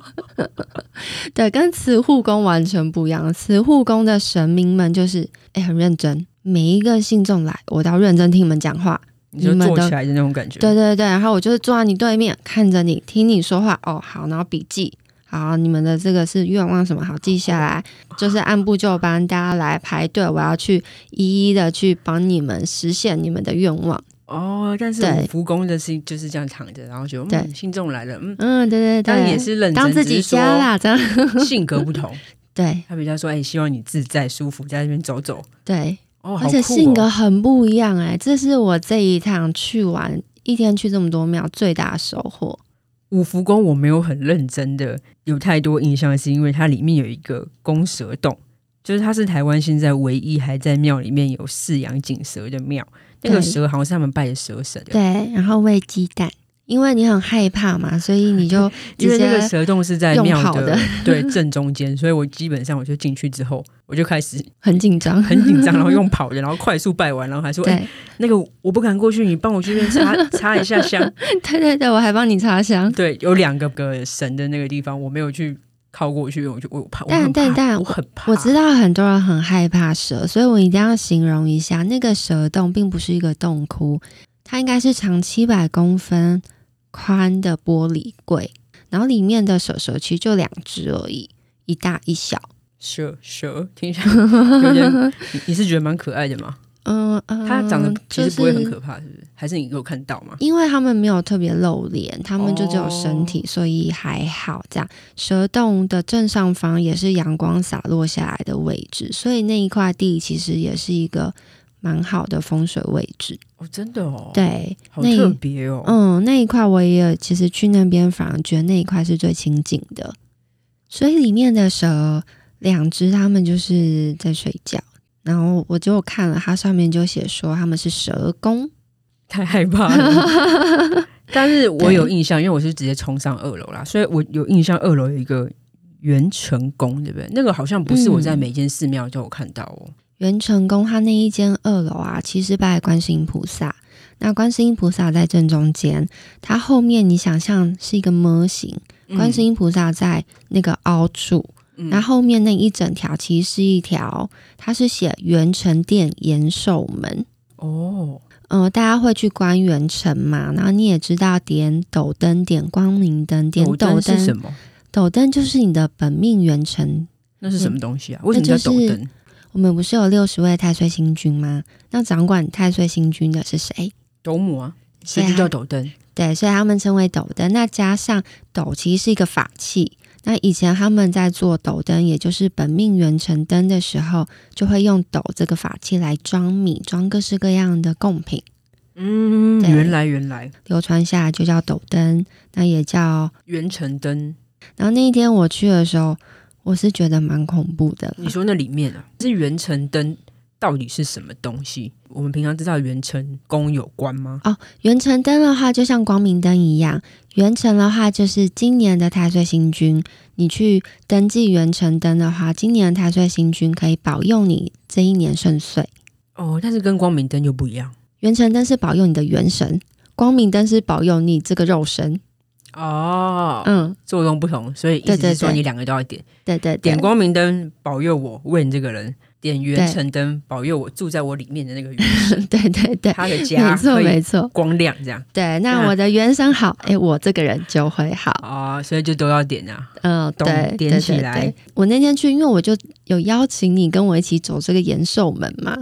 对，跟慈护宫完全不一样。慈护宫的神明们就是哎、欸，很认真，每一个信众来，我都要认真听你们讲话。你就坐起来的那种感觉，对对对，然后我就是坐在你对面看着你，听你说话哦，好，然后笔记，好，你们的这个是愿望什么？好，记下来，就是按部就班，大家来排队，我要去一一的去帮你们实现你们的愿望。哦，但是五福宫的是就是这样躺着，然后就嗯，信众来了，嗯嗯，对对对，但也是认真，当自己家啦，这样性格不同。对，他比较说，哎，希望你自在舒服，在那边走走。对，哦，而且性格很不一样哎，这是我这一趟去玩一天去这么多庙最大的收获。五福宫我没有很认真的有太多印象，是因为它里面有一个公蛇洞，就是它是台湾现在唯一还在庙里面有饲养锦蛇的庙。那个蛇好像是他们拜的蛇神，对，然后喂鸡蛋，因为你很害怕嘛，所以你就因为那个蛇洞是在庙的 对正中间，所以我基本上我就进去之后，我就开始很紧张，很紧张，然后用跑的，然后快速拜完，然后还说：“ 哎，那个我不敢过去，你帮我去那边插插一下香。”对对对，我还帮你擦香。对，有两个个神的那个地方，我没有去。靠过去，我就我怕，但但但我很怕。我知道很多人很害怕蛇，所以我一定要形容一下，那个蛇洞并不是一个洞窟，它应该是长七百公分宽的玻璃柜，然后里面的蛇蛇其实就两只而已，一大一小。蛇蛇听起来有点，你你是觉得蛮可爱的吗？嗯，嗯，它长得其实不会很可怕，是不是？还是你有看到吗？因为他们没有特别露脸，他们就只有身体，哦、所以还好。这样蛇洞的正上方也是阳光洒落下来的位置，所以那一块地其实也是一个蛮好的风水位置。哦，真的哦，对，好特别哦。嗯，那一块我也其实去那边反而觉得那一块是最清静的，所以里面的蛇两只，他们就是在睡觉。然后我就看了，它上面就写说他们是蛇宫，太害怕了。但是我有印象，因为我是直接冲上二楼啦，所以我有印象二楼有一个元成宫，对不对？那个好像不是我在每间寺庙都有看到哦。嗯、元成宫它那一间二楼啊，其实拜观世音菩萨，那观世音菩萨在正中间，它后面你想象是一个模型，观世音菩萨在那个凹处。那、嗯、后面那一整条其实是一条，它是写元成殿延寿门哦，呃，大家会去观元成嘛？然后你也知道点斗灯、点光明灯、点斗灯是什么？斗灯就是你的本命元成，那是什么东西啊？为什么叫斗灯？我们不是有六十位太岁星君吗？那掌管太岁星君的是谁？斗母啊，所以就叫斗灯。对，所以他们称为斗灯。那加上斗，其实是一个法器。那以前他们在做斗灯，也就是本命元辰灯的时候，就会用斗这个法器来装米，装各式各样的贡品。嗯，原来原来流传下来就叫斗灯，那也叫元辰灯。然后那一天我去的时候，我是觉得蛮恐怖的。你说那里面啊，是元辰灯。到底是什么东西？我们平常知道元辰宫有关吗？哦，元辰灯的话，就像光明灯一样。元辰的话，就是今年的太岁星君。你去登记元辰灯的话，今年的太岁星君可以保佑你这一年顺遂。哦，但是跟光明灯又不一样。元辰灯是保佑你的元神，光明灯是保佑你这个肉身。哦，嗯，作用不同，所以意思是说你两个都要点。对对，对，点光明灯保佑我问这个人。点元辰灯保佑我住在我里面的那个元神，对对对，他的家没错没错，光亮这样。对，那我的元神好，哎，我这个人就会好啊，所以就都要点啊。嗯，对，点起来。我那天去，因为我就有邀请你跟我一起走这个延寿门嘛。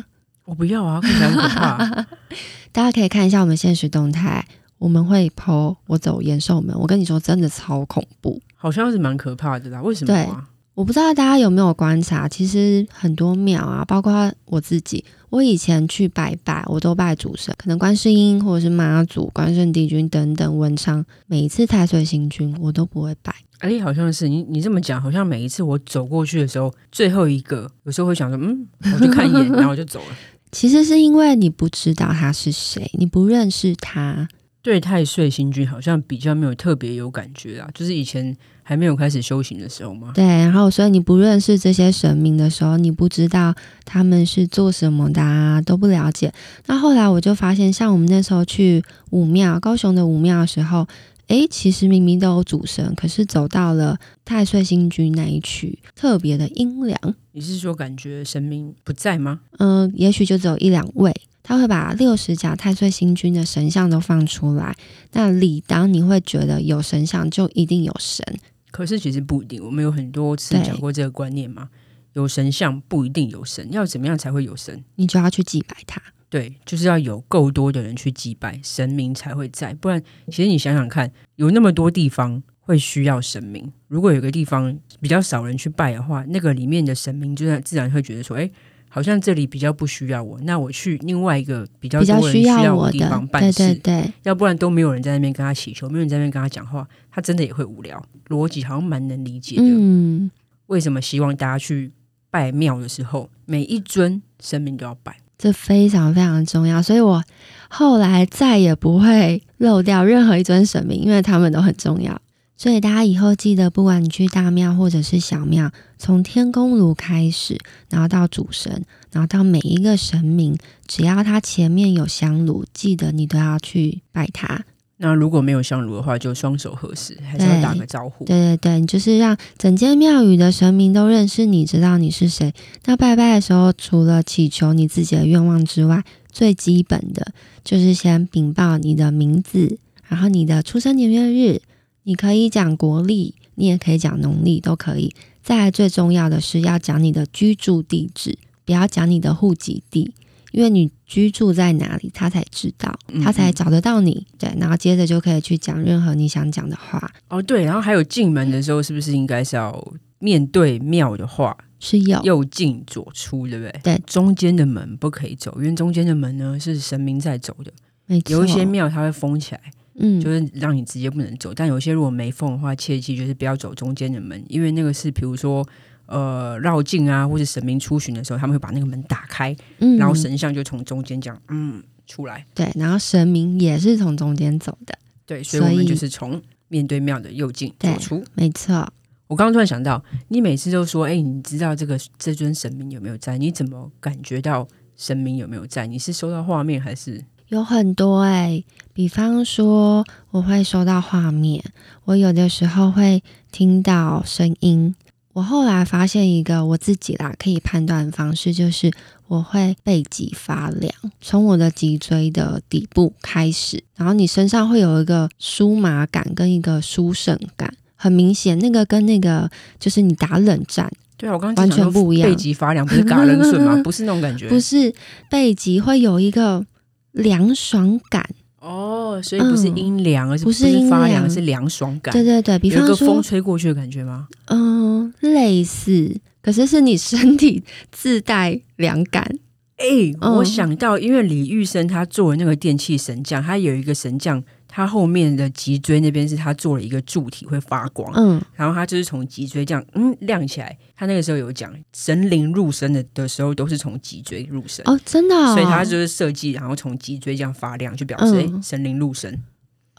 我不要啊，看起来很可怕。大家可以看一下我们现实动态，我们会 po 我走延寿门。我跟你说，真的超恐怖，好像是蛮可怕的啦。为什么啊？我不知道大家有没有观察，其实很多庙啊，包括我自己，我以前去拜拜，我都拜主神，可能观世音或者是妈祖、关圣帝君等等文昌。每一次太岁星君，我都不会拜。哎，好像是你你这么讲，好像每一次我走过去的时候，最后一个有时候会想说，嗯，我就看一眼，然后我就走了。其实是因为你不知道他是谁，你不认识他。对太岁星君好像比较没有特别有感觉啊，就是以前还没有开始修行的时候嘛。对，然后所以你不认识这些神明的时候，你不知道他们是做什么的啊，都不了解。那后来我就发现，像我们那时候去武庙，高雄的武庙的时候，诶，其实明明都有主神，可是走到了太岁星君那一区，特别的阴凉。你是说感觉神明不在吗？嗯、呃，也许就只有一两位。他会把六十甲太岁星君的神像都放出来，那理当你会觉得有神像就一定有神，可是其实不一定，我们有很多次讲过这个观念嘛。有神像不一定有神，要怎么样才会有神？你就要去祭拜他。对，就是要有够多的人去祭拜神明才会在，不然其实你想想看，有那么多地方会需要神明，如果有个地方比较少人去拜的话，那个里面的神明就自然会觉得说，哎，好像这里比较不需要我，那我去另外一个比较多人需要我的地方办事，对对对，要不然都没有人在那边跟他祈求，没有人在那边跟他讲话，他真的也会无聊。逻辑好像蛮能理解的，嗯，为什么希望大家去拜庙的时候，每一尊神明都要拜？这非常非常重要，所以我后来再也不会漏掉任何一尊神明，因为他们都很重要。所以大家以后记得，不管你去大庙或者是小庙，从天公炉开始，然后到主神，然后到每一个神明，只要他前面有香炉，记得你都要去拜他。那如果没有香炉的话，就双手合十，还是要打个招呼。对对对，你就是让整间庙宇的神明都认识你，知道你是谁。那拜拜的时候，除了祈求你自己的愿望之外，最基本的就是先禀报你的名字，然后你的出生年月日。你可以讲国历，你也可以讲农历，都可以。再来最重要的是要讲你的居住地址，不要讲你的户籍地。因为你居住在哪里，他才知道，他才找得到你。对，然后接着就可以去讲任何你想讲的话。哦，对，然后还有进门的时候，是不是应该是要面对庙的话？是有右进左出，对不对？对，中间的门不可以走，因为中间的门呢是神明在走的。没错，有一些庙它会封起来，嗯，就是让你直接不能走。但有些如果没缝的话，切记就是不要走中间的门，因为那个是比如说。呃，绕境啊，或者神明出巡的时候，他们会把那个门打开，嗯，然后神像就从中间这样，嗯，出来。对，然后神明也是从中间走的。对，所以我们就是从面对庙的右进走出。没错。我刚刚突然想到，你每次都说，哎，你知道这个这尊神明有没有在？你怎么感觉到神明有没有在？你是收到画面还是？有很多哎、欸，比方说我会收到画面，我有的时候会听到声音。我后来发现一个我自己啦可以判断的方式，就是我会背脊发凉，从我的脊椎的底部开始，然后你身上会有一个酥麻感跟一个舒胜感，很明显，那个跟那个就是你打冷战，对啊，我刚刚完全不一样，背脊发凉不是嘎冷笋吗？不是那种感觉，不是背脊会有一个凉爽感。哦，所以不是阴凉，嗯，而是不是发凉，是凉爽感。对对对，比方说，有个风吹过去的感觉吗？嗯，类似，可是是你身体自带凉感。哎，我想到，因为李玉生他做的那个电器神将，他有一个神将。他后面的脊椎那边是他做了一个柱体会发光，嗯，然后他就是从脊椎这样嗯亮起来。他那个时候有讲神灵入身的的时候都是从脊椎入身。哦，真的，哦，所以他就是设计，然后从脊椎这样发亮，就表示哎，嗯，神灵入身。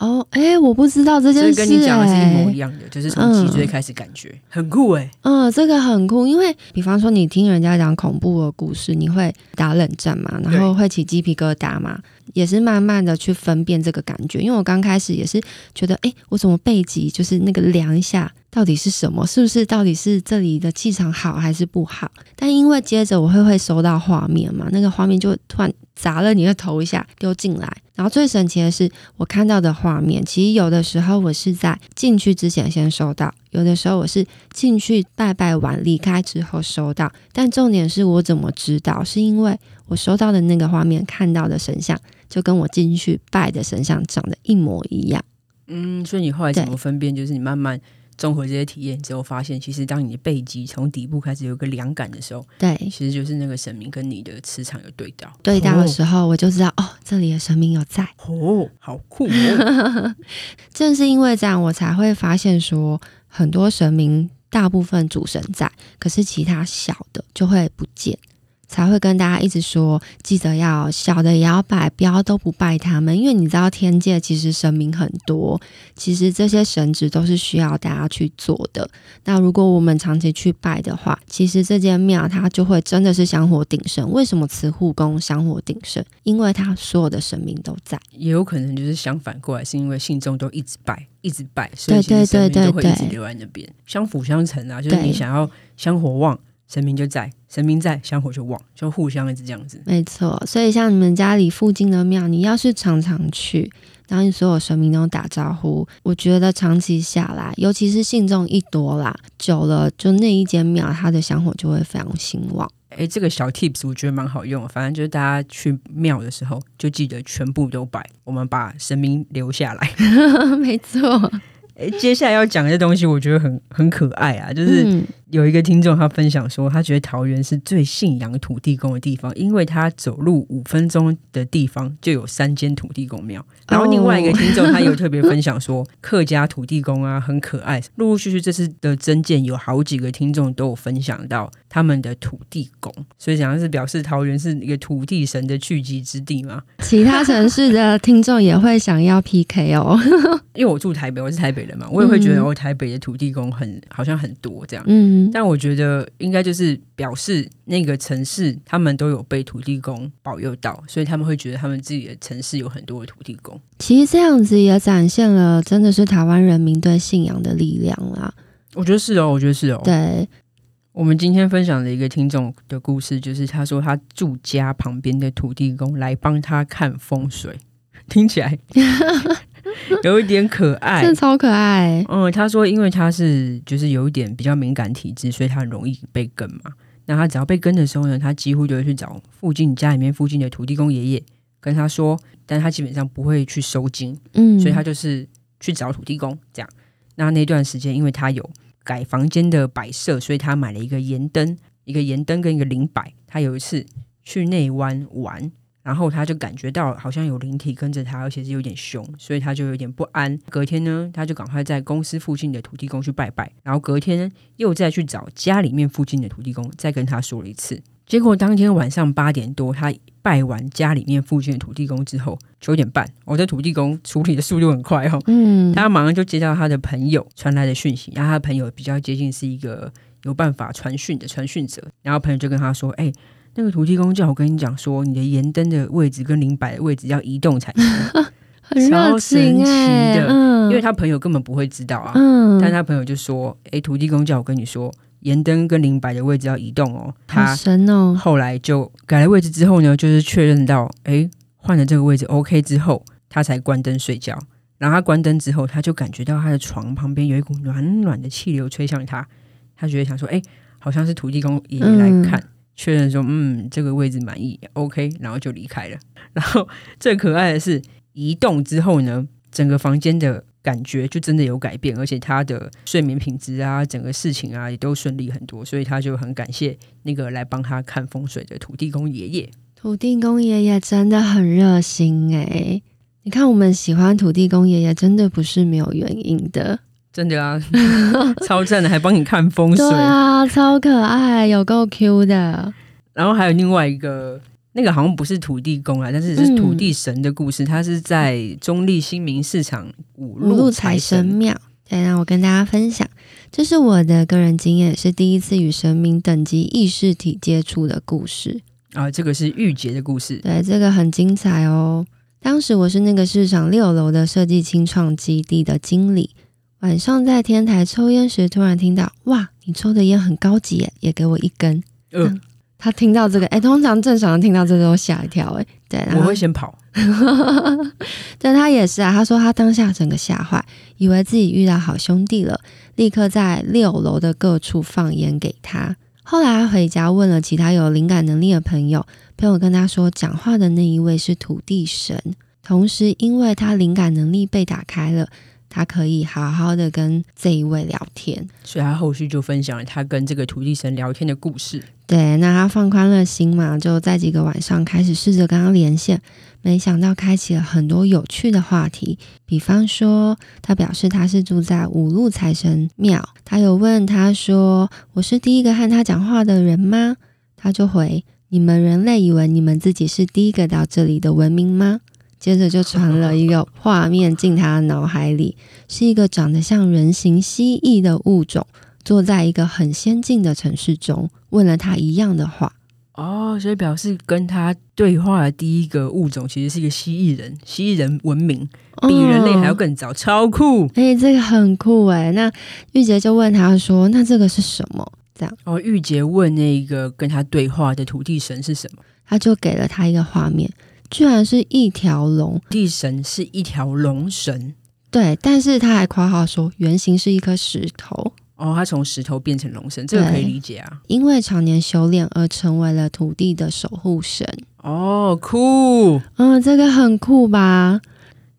哦，哎，我不知道这件事，跟你讲的是一模一样的，就是从脊椎开始感觉、嗯、很酷哎。嗯，这个很酷，因为比方说你听人家讲恐怖的故事，你会打冷战嘛，然后会起鸡皮疙瘩嘛，也是慢慢的去分辨这个感觉。因为我刚开始也是觉得，哎，我怎么背脊就是那个凉一下。到底是什么？是不是到底是这里的气场好还是不好？但因为接着我会会收到画面嘛，那个画面就突然砸了你的头一下丢进来。然后最神奇的是，我看到的画面，其实有的时候我是在进去之前先收到，有的时候我是进去拜拜完离开之后收到。但重点是我怎么知道？是因为我收到的那个画面看到的神像，就跟我进去拜的神像长得一模一样。嗯，所以你后来怎么分辨？就是你慢慢。综合这些体验之后，发现其实当你的背脊从底部开始有个凉感的时候，对，其实就是那个神明跟你的磁场有对到。对到的时候，我就知道哦，这里的神明有在。哦，好酷哦！正是因为这样，我才会发现说，很多神明大部分主神在，可是其他小的就会不见。才会跟大家一直说，记得要小的也要拜，不要都不拜他们，因为你知道天界其实神明很多，其实这些神职都是需要大家去做的。那如果我们长期去拜的话，其实这间庙它就会真的是香火鼎盛。为什么慈护宫香火鼎盛？因为它所有的神明都在。也有可能就是相反过来，是因为信众都一直拜，一直拜，所以神明就会一直留在那边，相辅相成啊。就是你想要香火旺。神明就在，神明在，香火就旺，就互相一直这样子。没错，所以像你们家里附近的庙，你要是常常去，然后你所有神明都打招呼，我觉得长期下来，尤其是信众一多啦，久了就那一间庙，它的香火就会非常兴旺。哎，这个小 tips 我觉得蛮好用，反正就是大家去庙的时候，就记得全部都摆，我们把神明留下来。没错。哎，接下来要讲的东西，我觉得很很可爱啊，就是。嗯有一个听众他分享说，他觉得桃园是最信仰土地公的地方，因为他走路五分钟的地方就有三间土地公庙。然后另外一个听众他有特别分享说，客家土地公啊很可爱。陆陆续续这次的增建有好几个听众都有分享到他们的土地公，所以讲的是表示桃园是一个土地神的聚集之地嘛。其他城市的听众也会想要 PK 哦，因为我住台北，我是台北人嘛，我也会觉得哦，台北的土地公很好像很多这样，嗯。但我觉得应该就是表示那个城市他们都有被土地公保佑到，所以他们会觉得他们自己的城市有很多的土地公。其实这样子也展现了真的是台湾人民对信仰的力量啦。我觉得是哦，我觉得是哦。对，我们今天分享的一个听众的故事，就是他说他住家旁边的土地公来帮他看风水，听起来。有一点可爱，真的超可爱。嗯，他说，因为他是就是有一点比较敏感体质，所以他很容易被跟嘛。那他只要被跟的时候呢，他几乎就会去找附近家里面附近的土地公爷爷跟他说，但他基本上不会去收金，嗯，所以他就是去找土地公这样。那那段时间，因为他有改房间的摆设，所以他买了一个盐灯，一个盐灯跟一个灵摆。他有一次去内湾玩。然后他就感觉到好像有灵体跟着他，而且是有点凶，所以他就有点不安。隔天呢，他就赶快在公司附近的土地公去拜拜。然后隔天呢，又再去找家里面附近的土地公，再跟他说了一次。结果当天晚上八点多，他拜完家里面附近的土地公之后，九点半，我的土地公处理的速度很快哈、哦，嗯，他马上就接到他的朋友传来的讯息，然后他的朋友比较接近是一个有办法传讯的传讯者，然后朋友就跟他说，哎。那个土地公叫我跟你讲说，你的盐灯的位置跟灵摆的位置要移动才行，很神奇的、嗯。因为他朋友根本不会知道啊，嗯、但他朋友就说：“哎，土地公叫我跟你说，盐灯跟灵摆的位置要移动哦。”他神哦。后来就改了位置之后呢，就是确认到，哎，换了这个位置 OK 之后，他才关灯睡觉。然后他关灯之后，他就感觉到他的床旁边有一股暖暖的气流吹向他，他觉得想说：“哎，好像是土地公爷爷来看。嗯”确认说，嗯，这个位置满意，OK，然后就离开了。然后最可爱的是，移动之后呢，整个房间的感觉就真的有改变，而且他的睡眠品质啊，整个事情啊也都顺利很多，所以他就很感谢那个来帮他看风水的土地公爷爷。土地公爷爷真的很热心诶，你看我们喜欢土地公爷爷，真的不是没有原因的。真的啊，超赞的，还帮你看风水。对啊，超可爱，有够 Q 的。然后还有另外一个，那个好像不是土地公啊，但是是土地神的故事。它、嗯、是在中立新民市场五路财神庙。对，让我跟大家分享，这是我的个人经验，是第一次与神明等级意识体接触的故事。啊，这个是玉洁的故事。对，这个很精彩哦。当时我是那个市场六楼的设计清创基地的经理。晚上在天台抽烟时，突然听到“哇，你抽的烟很高级耶，也给我一根。呃”嗯，他听到这个，哎，通常正常人听到这个都吓一跳，哎，对，我会先跑。但他也是啊，他说他当下整个吓坏，以为自己遇到好兄弟了，立刻在六楼的各处放烟给他。后来他回家问了其他有灵感能力的朋友，朋友跟他说，讲话的那一位是土地神，同时因为他灵感能力被打开了。他可以好好的跟这一位聊天，所以他后续就分享了他跟这个土地神聊天的故事。对，那他放宽了心嘛，就在几个晚上开始试着跟他连线，没想到开启了很多有趣的话题。比方说，他表示他是住在五路财神庙，他有问他说：“我是第一个和他讲话的人吗？”他就回：“你们人类以为你们自己是第一个到这里的文明吗？”接着就传了一个画面进他的脑海里，是一个长得像人形蜥蜴的物种，坐在一个很先进的城市中，问了他一样的话。哦，所以表示跟他对话的第一个物种其实是一个蜥蜴人，蜥蜴人文明比人类还要更早，哦、超酷！哎，这个很酷哎。那玉洁就问他说：“那这个是什么？”这样。哦，玉洁问那个跟他对话的土地神是什么？他就给了他一个画面，居然是一条龙。地神是一条龙神，对，但是他还夸号说原型是一颗石头。哦，他从石头变成龙神，这个可以理解啊。因为常年修炼而成为了土地的守护神。哦，酷，嗯，这个很酷吧？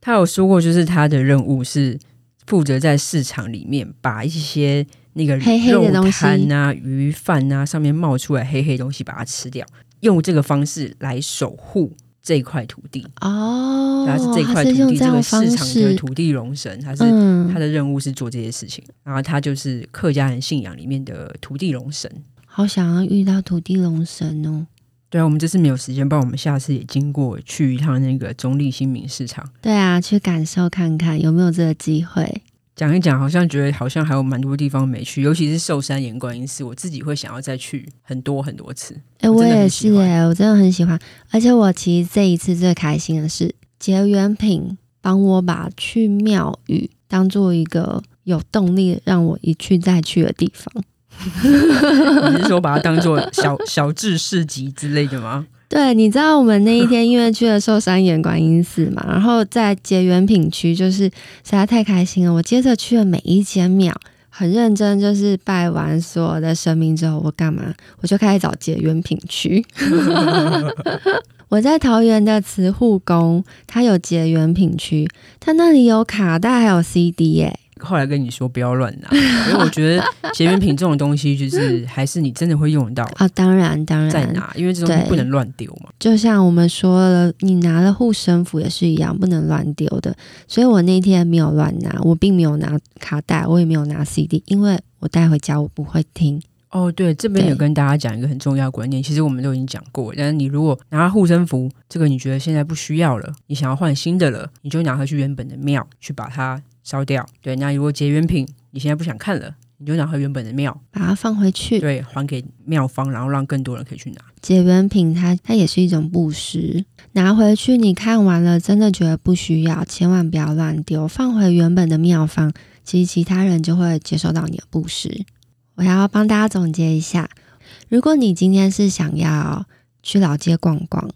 他有说过，就是他的任务是负责在市场里面把一些那个黑黑的东西啊、鱼贩啊上面冒出来黑黑东西把它吃掉，用这个方式来守护。这块土地哦，它是这块土地这个市场的土地龙神，他是他的任务是做这些事情，嗯、然后他就是客家人信仰里面的土地龙神。好想要遇到土地龙神哦！对啊，我们这次没有时间，不然我们下次也经过去一趟那个中立新民市场。对啊，去感受看看有没有这个机会。讲一讲，好像觉得好像还有蛮多地方没去，尤其是寿山岩观音寺，我自己会想要再去很多很多次。哎、欸，我也是哎、欸，我真的很喜欢。而且我其实这一次最开心的是结缘品帮我把去庙宇当做一个有动力让我一去再去的地方。你是说把它当做小小智市集之类的吗？对，你知道我们那一天因为去了寿山岩观音寺嘛，然后在结缘品区就是实在太开心了。我接着去了每一间庙，很认真，就是拜完所有的神明之后，我干嘛？我就开始找结缘品区。我在桃园的慈护宫，它有结缘品区，它那里有卡带还有 CD 耶。后来跟你说不要乱拿，因为我觉得洁面品这种东西，就是 还是你真的会用得到啊。当然，当然再拿，因为这东西不能乱丢嘛。就像我们说了，你拿了护身符也是一样，不能乱丢的。所以我那天没有乱拿，我并没有拿卡带，我也没有拿 CD，因为我带回家我不会听。哦，对，这边有跟大家讲一个很重要的观念，其实我们都已经讲过。但是你如果拿护身符，这个你觉得现在不需要了，你想要换新的了，你就拿回去原本的庙去把它。烧掉，对。那如果结缘品你现在不想看了，你就拿回原本的庙，把它放回去，对，还给庙方，然后让更多人可以去拿。结缘品它它也是一种布施，拿回去你看完了，真的觉得不需要，千万不要乱丢，放回原本的庙方，其实其他人就会接受到你的布施。我要帮大家总结一下，如果你今天是想要去老街逛逛。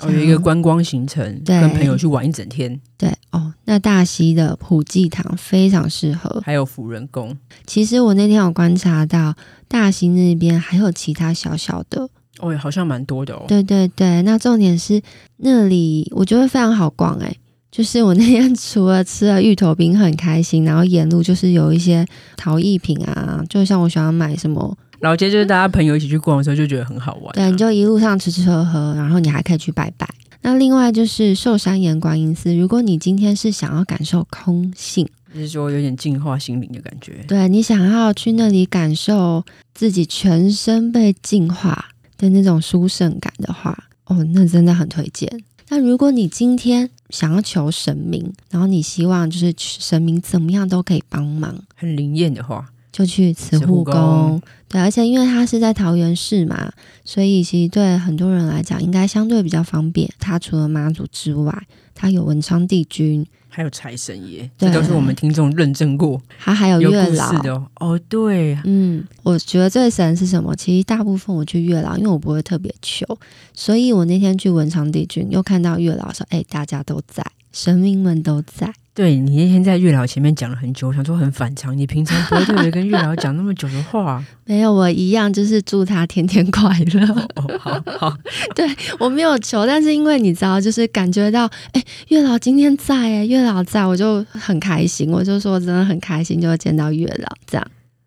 哦，有一个观光行程，跟朋友去玩一整天。对哦，那大溪的普济堂非常适合，还有辅仁宫。其实我那天有观察到大溪那边还有其他小小的，哦，好像蛮多的哦。对对对，那重点是那里我觉得非常好逛哎，就是我那天除了吃了芋头饼很开心，然后沿路就是有一些陶艺品啊，就像我喜欢买什么。老街就是大家朋友一起去逛的时候就觉得很好玩，啊，对，你就一路上吃吃喝喝，然后你还可以去拜拜。那另外就是寿山岩观音寺，如果你今天是想要感受空性，就是说有点净化心灵的感觉，对，你想要去那里感受自己全身被净化的那种殊胜感的话，哦，那真的很推荐。那如果你今天想要求神明，然后你希望就是神明怎么样都可以帮忙，很灵验的话。就去慈护宫，对，而且因为它是在桃园市嘛，所以其实对很多人来讲，应该相对比较方便。它除了妈祖之外，它有文昌帝君，还有财神爷，这都是我们听众认证过。它还有月老有的哦，对，嗯，我觉得最神是什么？其实大部分我去月老，因为我不会特别求，所以我那天去文昌帝君，又看到月老说：“哎，大家都在，神明们都在。”对，你那天在月老前面讲了很久，我想说很反常。你平常不会特别跟月老讲那么久的话，没有，我一样就是祝他天天快乐。哦，好好，对我没有求，但是因为你知道，就是感觉到，哎，月老今天在，哎，月老在，我就很开心。我就说真的很开心，就会见到月老这样。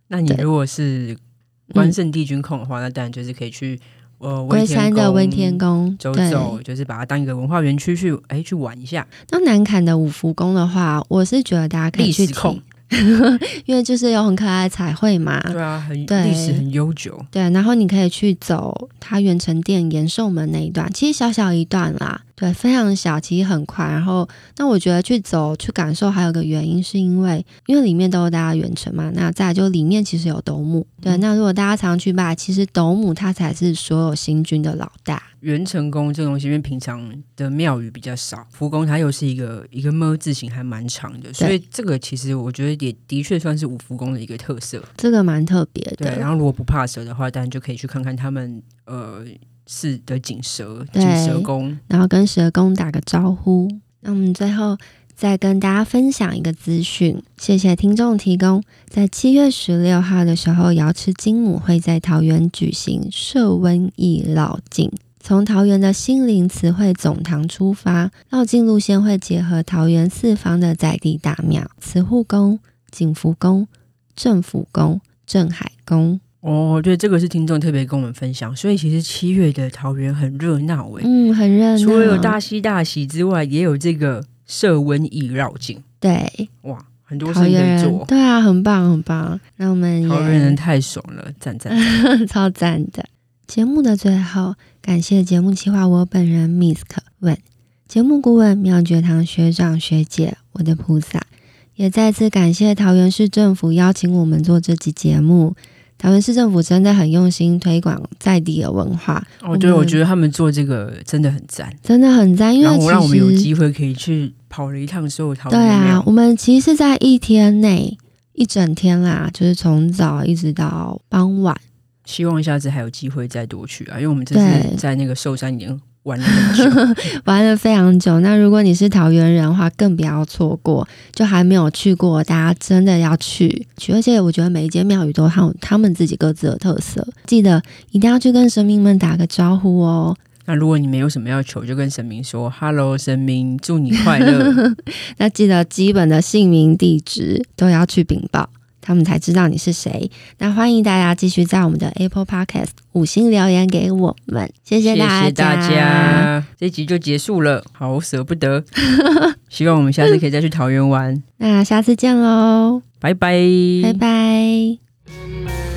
那你如果是关圣帝君控的话，嗯、那当然就是可以去。呃，龟山的温天宫走走，就是把它当一个文化园区去，哎，去玩一下。那南坎的五福宫的话，我是觉得大家可以去听。因为就是有很可爱的彩绘嘛，对啊，很历史很悠久。对，然后你可以去走它元成殿延寿门那一段，其实小小一段啦，对，非常小，其实很快。然后，那我觉得去走去感受，还有个原因是因为，因为里面都有大家元辰嘛。那再来就里面其实有斗母，对。那如果大家常去拜，其实斗母她才是所有星君的老大。元成功这个东西，因为平常的庙宇比较少，福宫它又是一个一个么字形，还蛮长的，所以这个其实我觉得也的确算是五福宫的一个特色。这个蛮特别的。对，然后如果不怕蛇的话，当然就可以去看看他们呃是的锦蛇锦蛇宫，然后跟蛇公打个招呼。那我们最后。再跟大家分享一个资讯，谢谢听众提供。在七月十六号的时候，瑶池金母会在桃园举行社瘟疫老境，从桃园的心灵词汇总堂出发，绕境路线会结合桃园四方的在地大庙：慈护宫、景福宫、政府宫、镇海宫。哦，对，这个是听众特别跟我们分享，所以其实七月的桃园很热闹诶，嗯，很热闹。除了有大喜大喜之外，也有这个。社瘟疫绕境，对，哇，很多事可以做，对啊，很棒很棒。那我们桃园人太爽了，赞赞，超赞的。节目的最后，感谢节目企划我本人 Misk 问，节目顾问妙觉堂学长学姐，我的菩萨，也再次感谢桃园市政府邀请我们做这期节目。桃园市政府真的很用心推广在地的文化。哦，对，我觉得他们做这个真的很赞，真的很赞，因为让我们有机会可以去跑了一趟所有桃园。对啊，我们其实是在一天内一整天啦，就是从早一直到傍晚。希望下次还有机会再多去啊，因为我们这次在那个寿山已经。玩了很久，玩了非常久。那如果你是桃园人的话，更不要错过。就还没有去过，大家真的要去去。而且我觉得每一间庙宇都有他们自己各自的特色，记得一定要去跟神明们打个招呼哦。那如果你没有什么要求，就跟神明说 “Hello，神明，祝你快乐。”那记得基本的姓名、地址都要去禀报。他们才知道你是谁。那欢迎大家继续在我们的 Apple Podcast 五星留言给我们，谢谢大家。谢谢大家，这集就结束了，好舍不得。希望我们下次可以再去桃园玩。那下次见喽，拜拜，拜拜。